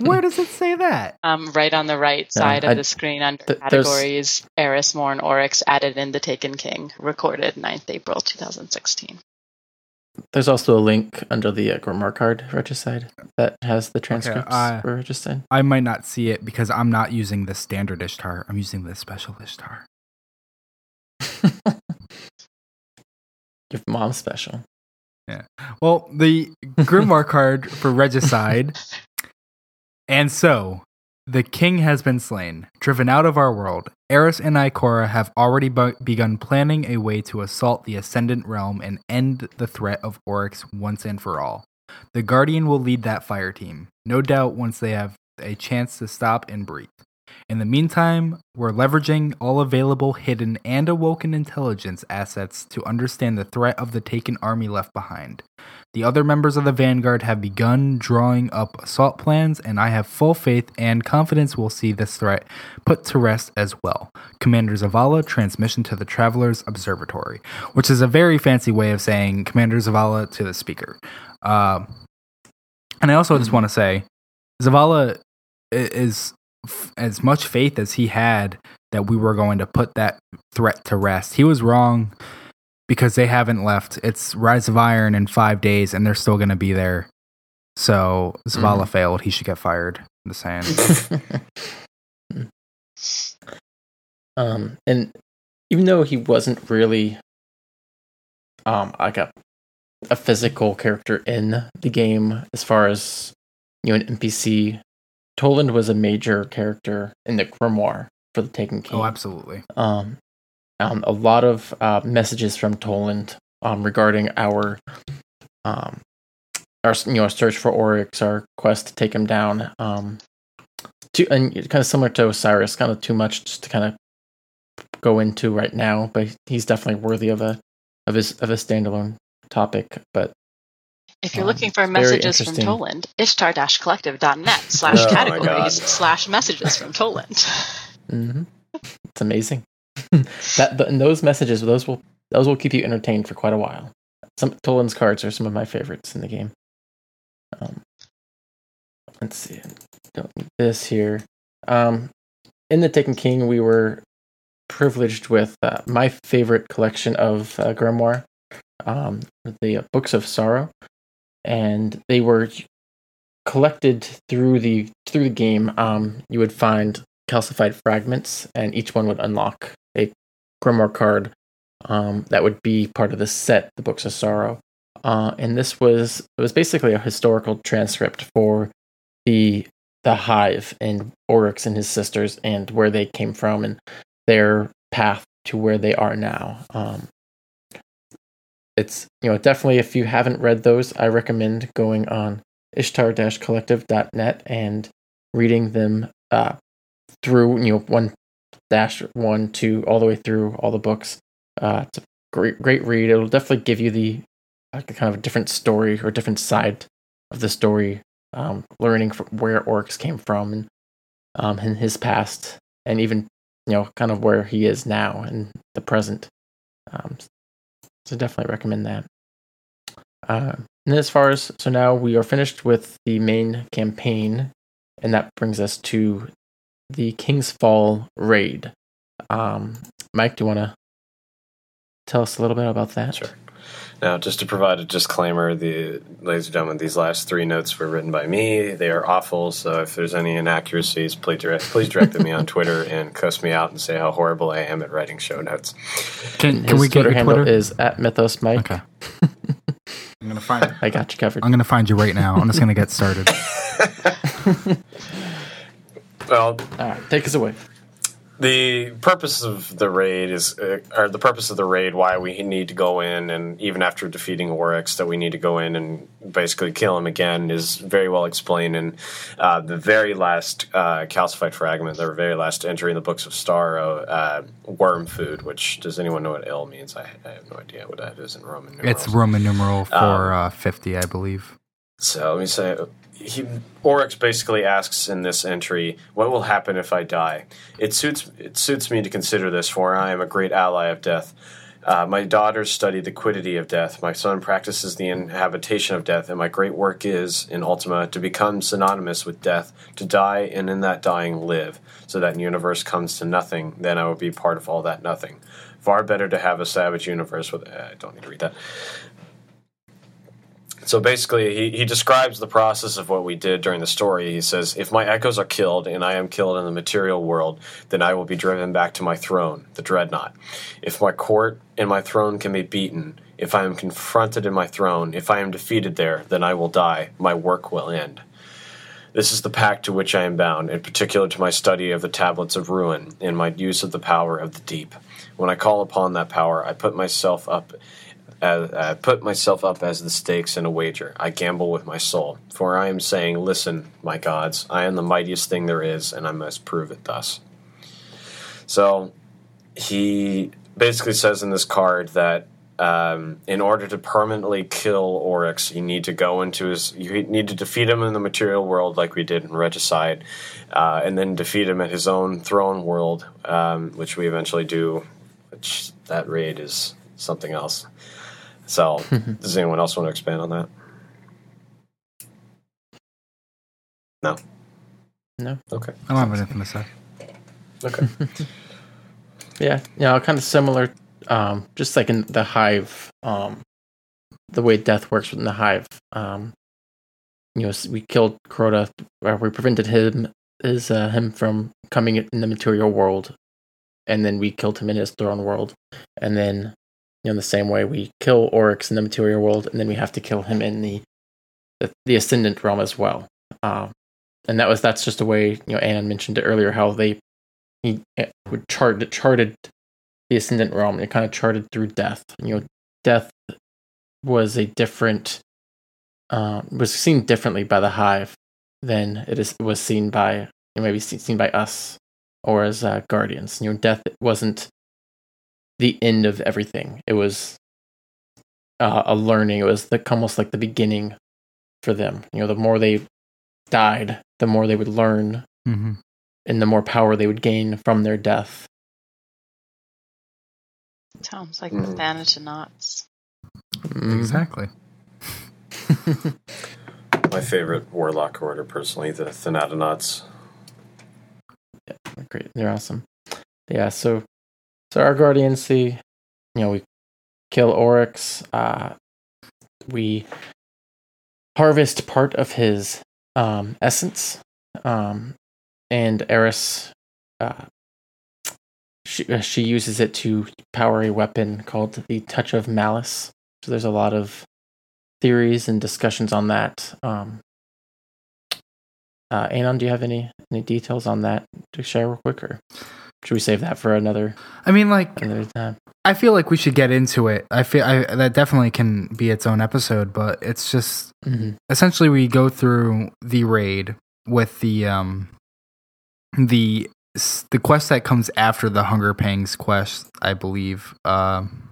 Where does it say that? Um, right on the right Yeah, side of I- the screen under th- categories, Eris, Morn, Oryx added in the Taken King, recorded 9th April 2016. There's also a link under the uh, Grimoire card regicide that has the transcripts uh, for regicide. I might not see it because I'm not using the standard Ishtar. I'm using the special Ishtar. Your mom's special. Well, the Grimoire card for Regicide. And so, The king has been slain, driven out of our world. Eris and Ikora have already bu- begun planning a way to assault the Ascendant Realm and end the threat of Oryx once and for all. The Guardian will lead that fire team, no doubt once they have a chance to stop and breathe. In the meantime, we're leveraging all available hidden and awoken intelligence assets to understand the threat of the taken army left behind. The other members of the Vanguard have begun drawing up assault plans, and I have full faith and confidence we'll see this threat put to rest as well. Commander Zavala, transmission to the Travelers Observatory, which is a very fancy way of saying Commander Zavala to the speaker. Uh, and I also just want to say, Zavala is as much faith as he had that we were going to put that threat to rest. He was wrong because they haven't left. It's Rise of Iron in five days, and they're still going to be there. So Zavala mm. failed. He should get fired. The saying. um, and even though he wasn't really, um, like a a physical character in the game, as far as you know, an NPC Toland was a major character in the grimoire for the Taken King. Oh, absolutely. Um, um a lot of uh, messages from Toland um, regarding our um, our you know search for Oryx, our quest to take him down. Um, to, and kind of similar to Osiris, kind of too much to kind of go into right now, but he's definitely worthy of a of his of a standalone topic. But if you're um, looking for messages from Toland, ishtar-collective.net slash oh categories slash messages from Toland. Mm-hmm. It's amazing. that and those messages, those will those will keep you entertained for quite a while. Some Toland's cards are some of my favorites in the game. Um, let's see. Don't need this here. Um, in the Taken King, we were privileged with uh, my favorite collection of uh, grimoire, um, the uh, Books of Sorrow and they were collected through the through the game. Um, you would find calcified fragments, and each one would unlock a grimoire card um, that would be part of the set, the Books of Sorrow. Uh, and this was it was basically a historical transcript for the the hive and Oryx and his sisters and where they came from and their path to where they are now. Um, it's you know definitely if you haven't read those, I recommend going on ishtar-collective.net and reading them uh, through you know one dash one two all the way through all the books. Uh, it's a great great read. It'll definitely give you the uh, kind of a different story or different side of the story, um, learning from where Oryx came from and um, in his past, and even you know kind of where he is now and the present. Um, so definitely recommend that. Uh, and as far as so now we are finished with the main campaign, and that brings us to the King's Fall raid. Um, Mike, do you want to tell us a little bit about that? Sure. Now, just to provide a disclaimer, the ladies and gentlemen, these last three notes were written by me. They are awful, so if there's any inaccuracies, please direct, please direct me on Twitter and cuss me out and say how horrible I am at writing show notes. Can, can we get Twitter your handle Twitter? is at Mythos Mike. Okay. I'm gonna find. I got you covered. I'm gonna find you right now. I'm just gonna get started. well, all right, take us away the purpose of the raid is, uh, or the purpose of the raid, why we need to go in, and even after defeating Oryx, that we need to go in and basically kill him again, is very well explained in uh, the very last uh, calcified fragment, the very last entry in the books of Star, uh, worm food. Which does anyone know what L means? I, I, have no idea what that is in Roman numerals. It's Roman numeral for um, uh, fifty, I believe. So let me say he Oryx basically asks in this entry, "What will happen if I die?" It suits it suits me to consider this, for I am a great ally of death. Uh, my daughters study the quiddity of death. My son practices the inhabitation of death, and my great work is, in Ultima, to become synonymous with death, to die, and in that dying live, so that universe comes to nothing. Then I will be part of all that nothing. Far better to have a savage universe with. Uh, I don't need to read that. So basically, he, he describes the process of what we did during the story. He says, If my echoes are killed and I am killed in the material world, then I will be driven back to my throne, the dreadnought. If my court and my throne can be beaten, if I am confronted in my throne, if I am defeated there, then I will die. My work will end. This is the pact to which I am bound, in particular to my study of the tablets of ruin and my use of the power of the deep. When I call upon that power, I put myself up as, uh, put myself up as the stakes in a wager. I gamble with my soul, for I am saying, "Listen, my gods, I am the mightiest thing there is, and I must prove it thus." So he basically says in this card that um, in order to permanently kill Oryx, you need to go into his. You need to defeat him in the material world, like we did in Regicide, uh, and then defeat him at his own throne world, um, which we eventually do. Which that raid is something else. So, does anyone else want to expand on that? No. No. Okay. I don't have anything to say. Okay. Yeah, you know, kind of similar, um, just like in the hive, um, the way death works within the hive. Um, you know, we killed Crota, or we prevented him, is uh, him from coming in the material world, and then we killed him in his throne world, and then, you know, in the same way we kill Oryx in the material world, and then we have to kill him in the the, the ascendant realm as well. Um, and that was that's just a way you know Anne mentioned it earlier how they he would chart charted the ascendant realm and it kind of charted through death you know death was a different uh, was seen differently by the hive than it is was seen by you know, maybe seen by us or as uh, guardians you know death wasn't the end of everything it was uh, a learning it was the, almost like the beginning for them you know the more they died the more they would learn Mm-hmm. and the more power they would gain from their death. Sounds like Mm. the Thanatonauts. Mhm. Exactly. My favorite warlock order, personally, the Thanatonauts. Great, they're awesome. Yeah, so so our guardians see, you know, we kill Oryx. Uh, we harvest part of his um, essence, um, and Eris, uh, she uh, she uses it to power a weapon called the Touch of Malice. So there's a lot of theories and discussions on that. Um, uh, Anon, do you have any any details on that to share real quick, or should we save that for another I mean, like, another time? I feel like we should get into it. I feel I, that definitely can be its own episode, but it's just Mm-hmm. essentially we go through the raid with the um the the quest that comes after the Hunger Pangs quest, I believe. Um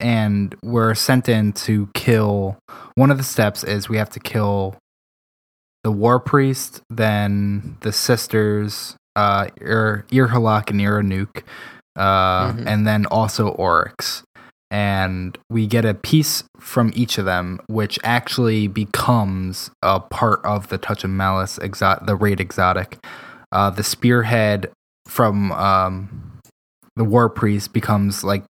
and we're sent in to kill one of the steps is we have to kill the war priest, then the sisters, uh Ir Irhalak and Iranuk, uh Mhm. and then also Oryx and we get a piece from each of them, which actually becomes a part of the Touch of Malice exo- the raid exotic. Uh, the spearhead from um, the War Priest becomes like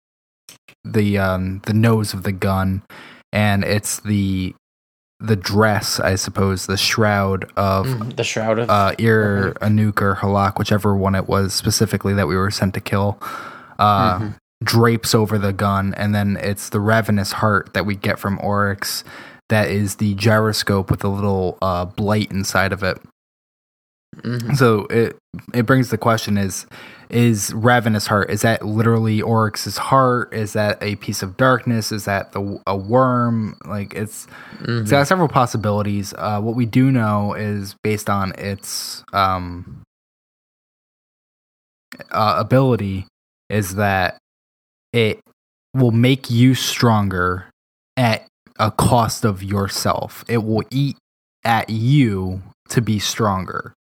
the um, the nose of the gun, and it's the the dress, I suppose, the shroud of Mhm, The shroud of uh, Ir Anuk or Halak, whichever one it was specifically that we were sent to kill, uh, Mhm. drapes over the gun, and then it's the ravenous heart that we get from Oryx. That is the gyroscope with a little uh, blight inside of it. Mhm. So it it brings the question: Is is ravenous heart? Is that literally Oryx's heart? Is that a piece of darkness? Is that the a worm? Like it's Mhm. it's got several possibilities. Uh, what we do know is based on its um, uh, ability is that it will make you stronger at a cost of yourself. It will eat at you to be stronger,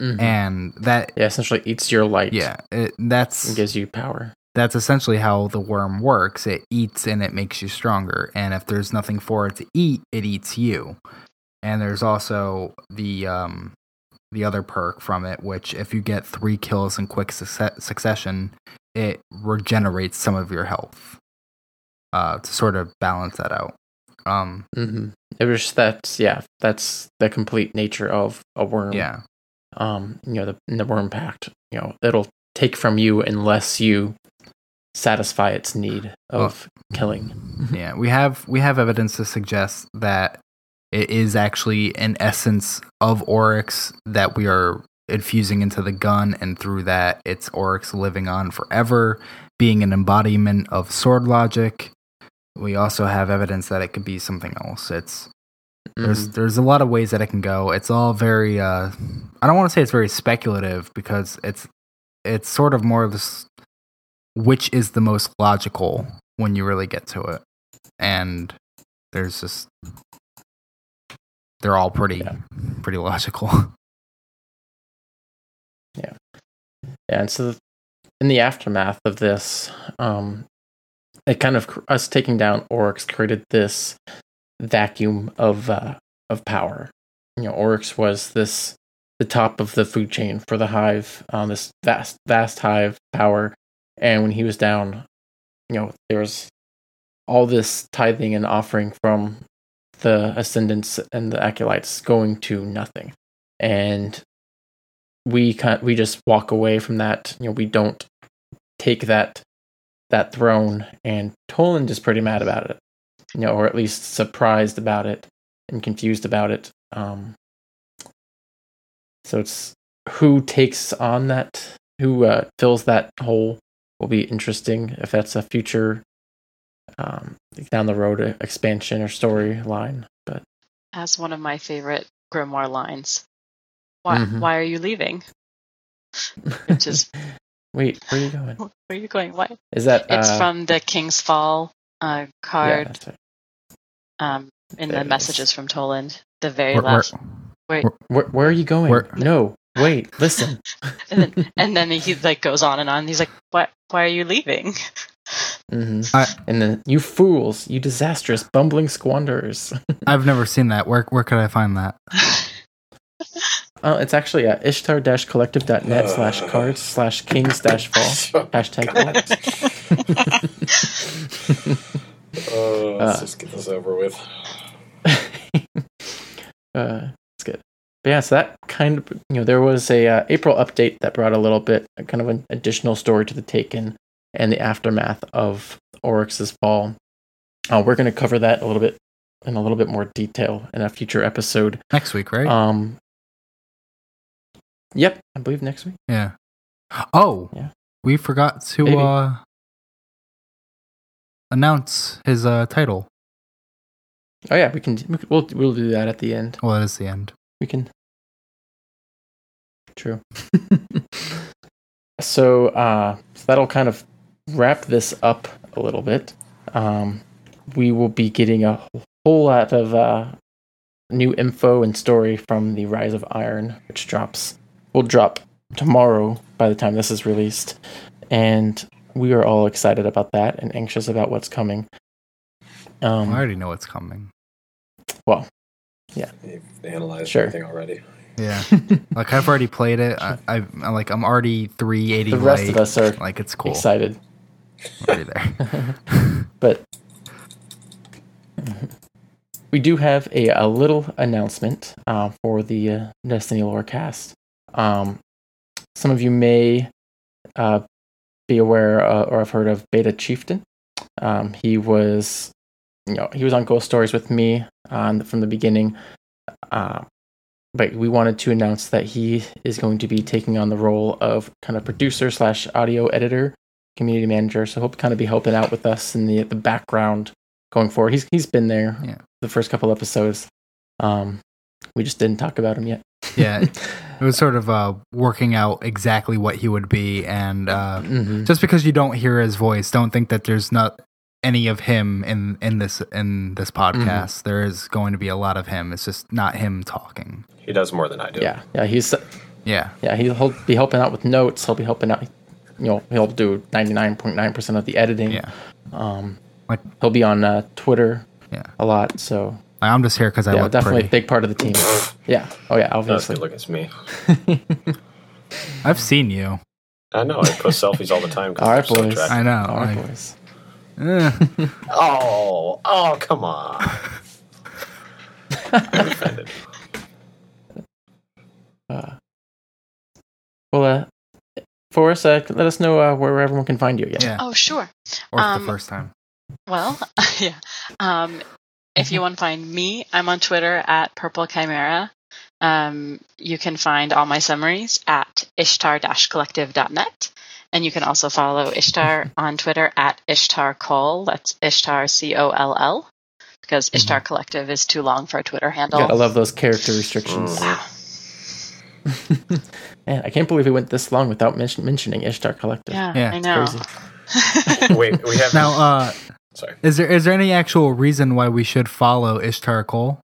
Mhm. and that yeah, essentially eats your light. yeah, it, that's and gives you power. that's essentially how the worm works. It eats and it makes you stronger. And if there's nothing for it to eat, it eats you. And there's also the um, the other perk from it, which if you get three kills in quick succe- succession, it regenerates some of your health uh, to sort of balance that out. Um, hmm It was just that's yeah, that's the complete nature of a worm. yeah, Um, you know, the the worm pact. You know, it'll take from you unless you satisfy its need of killing. yeah. We have we have evidence to suggest that it is actually an essence of Oryx that we are infusing into the gun, and through that, it's Oryx living on forever, being an embodiment of sword logic. We also have evidence that it could be something else. It's there's Mhm. there's a lot of ways that it can go. It's all very uh I don't want to say it's very speculative because it's it's sort of more of this which is the most logical when you really get to it. And there's just they're all pretty Yeah. pretty logical. Yeah, and so in the aftermath of this, um, it kind of us taking down Oryx created this vacuum of uh, of power. You know, Oryx was this the top of the food chain for the hive, um, this vast vast hive power, and when he was down, you know, there was all this tithing and offering from the ascendants and the acolytes going to nothing, and we kind we just walk away from that. You know, we don't take that that throne, and Toland is pretty mad about it. You know, or at least surprised about it and confused about it. Um, so it's who takes on that, who uh, fills that hole will be interesting if that's a future um, down the road uh, expansion or storyline. But As one of my favorite grimoire lines. Why Mhm. why are you leaving? Which is wait, where are you going? where are you going? Why? Is that It's uh, from the King's Fall uh, yeah, card that's right. um, in There the it is. messages from Toland. The very Where- where- last, wait, Where, where are you going? Where- No, wait, listen. and then and then he like goes on and on. He's like, "Why? Why are you leaving?" hmm I- and then you fools, you disastrous, bumbling squanderers. I've never seen that. Where where could I find that? Uh, it's actually at ishtar-collective.net slash cards slash kings dash fall. Hashtag Oh, let's Uh. just get this over with. uh, it's good. But yeah, so that kind of you know there was a uh, April update that brought a little bit a kind of an additional story to the Taken and the aftermath of Oryx's fall. Uh, we're going to cover that a little bit in a little bit more detail in a future episode. Next week, right? Um. Yep, I believe next week. yeah. Oh, Yeah. we forgot to Maybe. uh announce his uh title. Oh yeah, we can. we can- We'll we'll do that at the end. Well, that is the end. We can. True. so, uh, so that'll kind of wrap this up a little bit. Um, we will be getting a whole lot of uh, new info and story from the Rise of Iron, which drops will drop tomorrow by the time this is released, and we are all excited about that and anxious about what's coming. Um, I already know what's coming. Well, yeah, you've analyzed Sure. everything already. Yeah. like I've already played it. I, I I'm like I'm already 380 the rest light. of us are like it's cool. excited. Already there. but we do have a, a little announcement uh, for the uh, Destiny Lore cast. Um, some of you may uh, be aware uh, or have heard of Beta Chieftain. Um, he was, you know, he was on Ghost Stories with me on from the beginning. Uh, but we wanted to announce that he is going to be taking on the role of kind of producer slash audio editor community manager, so he'll kind of be helping out with us in the the background going forward. He's he's been there Yeah. the first couple episodes. Um, we just didn't talk about him yet. Yeah. It was sort of uh working out exactly what he would be and uh hmm just because you don't hear his voice, don't think that there's not any of him in in this in this podcast. There is going to be a lot of him. It's just not him talking. He does more than I do. Yeah, yeah, he's Yeah. yeah he'll be helping out with notes. He'll be helping out. You know, he'll do ninety nine point nine percent of the editing. Yeah. Um, Like- he'll be on uh, Twitter Yeah. a lot. So I'm just here because I yeah, look definitely pretty. a big part of the team. yeah. Oh yeah, Not obviously. good looking as me. I've seen you. I know. I post selfies all the time. 'cause All right, they're so boys. I know. All right, like, boys. eh. Oh, oh, come on. I'm offended. Uh, well, uh, for us, uh, let us know uh, where everyone can find you again. yeah. Oh, sure. Or Um, the first time. Well, yeah. Um, if you want to find me, I'm on Twitter at Purple Chimera. Um, you can find all my summaries at ishtar-collective.net. And you can also follow Ishtar on Twitter at Ishtar Cole. That's Ishtar C O L L. Because Ishtar Collective is too long for a Twitter handle. Gotta love those character restrictions. Mhm. Man, I can't believe we went this long without mention- mentioning Ishtar Collective. Yeah, Yeah, I know. Crazy. Wait, we have Now, uh, Sorry. is there is there any actual reason why we should follow Ishtar Cole?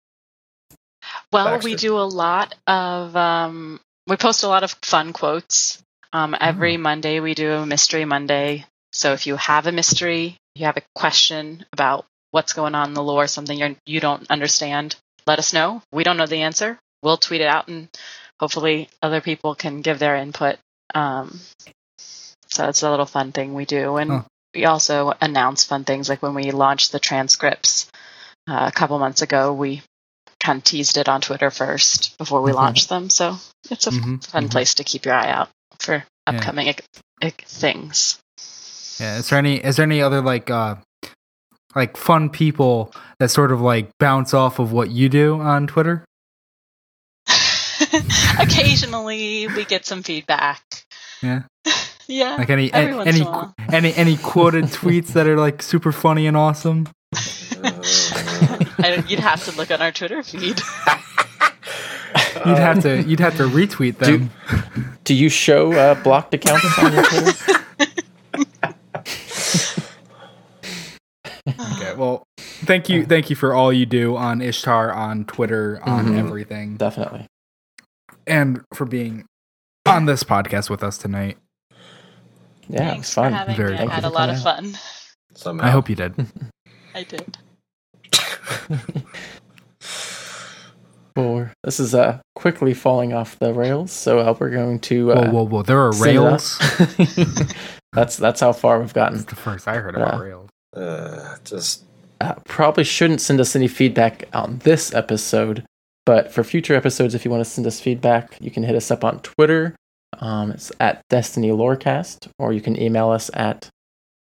Well, Baxter. we do a lot of um, we post a lot of fun quotes. Um, every Monday we do a mystery Monday. So if you have a mystery, you have a question about what's going on in the lore, something you're, you don't understand, let us know. We don't know the answer. We'll tweet it out, and hopefully other people can give their input. Um, so it's a little fun thing we do, and Huh. We also announce fun things like when we launched the transcripts uh, a couple months ago. We kind of teased it on Twitter first before we launched them. So it's a Mhm, fun mhm. place to keep your eye out for Yeah. upcoming ic- things. Yeah. Is there any is there any other like uh like fun people that sort of like bounce off of what you do on Twitter? Occasionally, we get some feedback. Yeah. Yeah. Like any every any once in any, a while. any any quoted tweets that are like super funny and awesome? I, you'd have to look on our Twitter feed. You'd have to you'd have to retweet them. Do you show uh, blocked accounts on your Twitter? Okay, well, thank you, thank you for all you do on Ishtar, on Twitter, on Mhm. everything, Definitely. and for being on this podcast with us tonight. Yeah, Thanks it's fun. for having Very me. I had a lot of fun. Somehow. I hope you did. I did. Four. This is uh, quickly falling off the rails, so uh, we're going to. Uh, whoa, whoa, whoa! There are rails. that's that's how far we've gotten. That's the first I heard about Yeah. rails. Uh, just Uh, probably shouldn't send us any feedback on this episode, but for future episodes, if you want to send us feedback, you can hit us up on Twitter. Um, it's at Destiny Lorecast, or you can email us at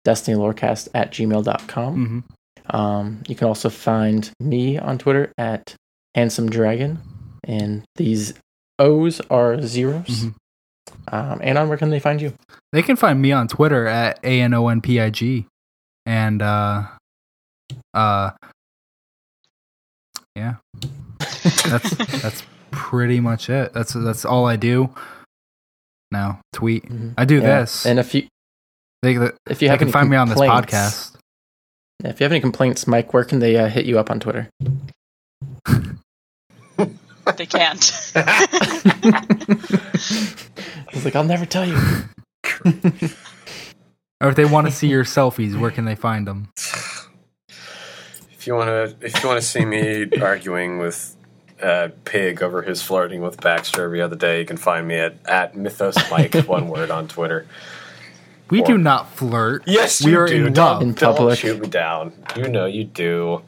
destinylorecast at gmail.com. hmm Um, you can also find me on Twitter at Handsome Dragon, and these O's are 0s Mhm. Um, Anon, where can they find you? They can find me on Twitter at a n o n p i g, and uh, uh, yeah, that's that's pretty much it. That's that's all I do. Now tweet. Mhm. I do Yeah. this. And if you they they, if you they have can find me on this complaints- podcast. If you have any complaints, Mike, where can they uh, hit you up on Twitter? They can't. He's like, I'll never tell you. Or if they want to see your selfies, where can they find them? if you want to, if you want to see me arguing with uh, Pig over his flirting with Baxter every other day, you can find me at at Mythos Mike, one word on Twitter. We Or- do not flirt. Yes, we you are do. in love. In Don't public. shoot me down. You know you do.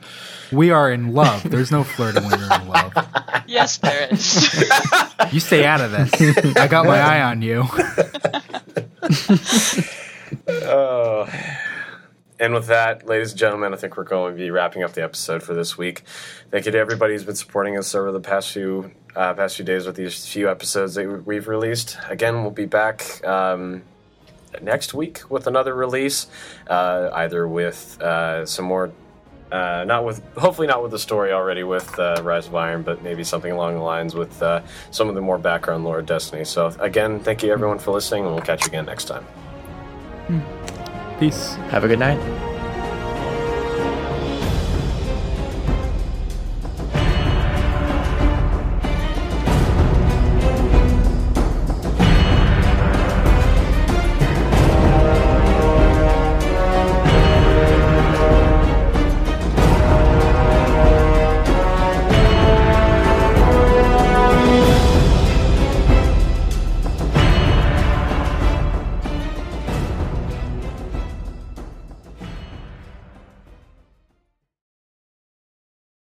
We are in love. There's no flirting when you're in love. yes, there is. You stay out of this. I got my eye on you. Oh. And with that, ladies and gentlemen, I think we're going to be wrapping up the episode for this week. Thank you to everybody who's been supporting us over the past few uh, past few days with these few episodes that we've released. Again, we'll be back um, next week with another release, uh, either with uh, some more. Uh, not with, hopefully not with the story already with uh, Rise of Iron, but maybe something along the lines with uh, some of the more background lore of Destiny. So again, thank you everyone for listening, and we'll catch you again next time. Peace. Have a good night.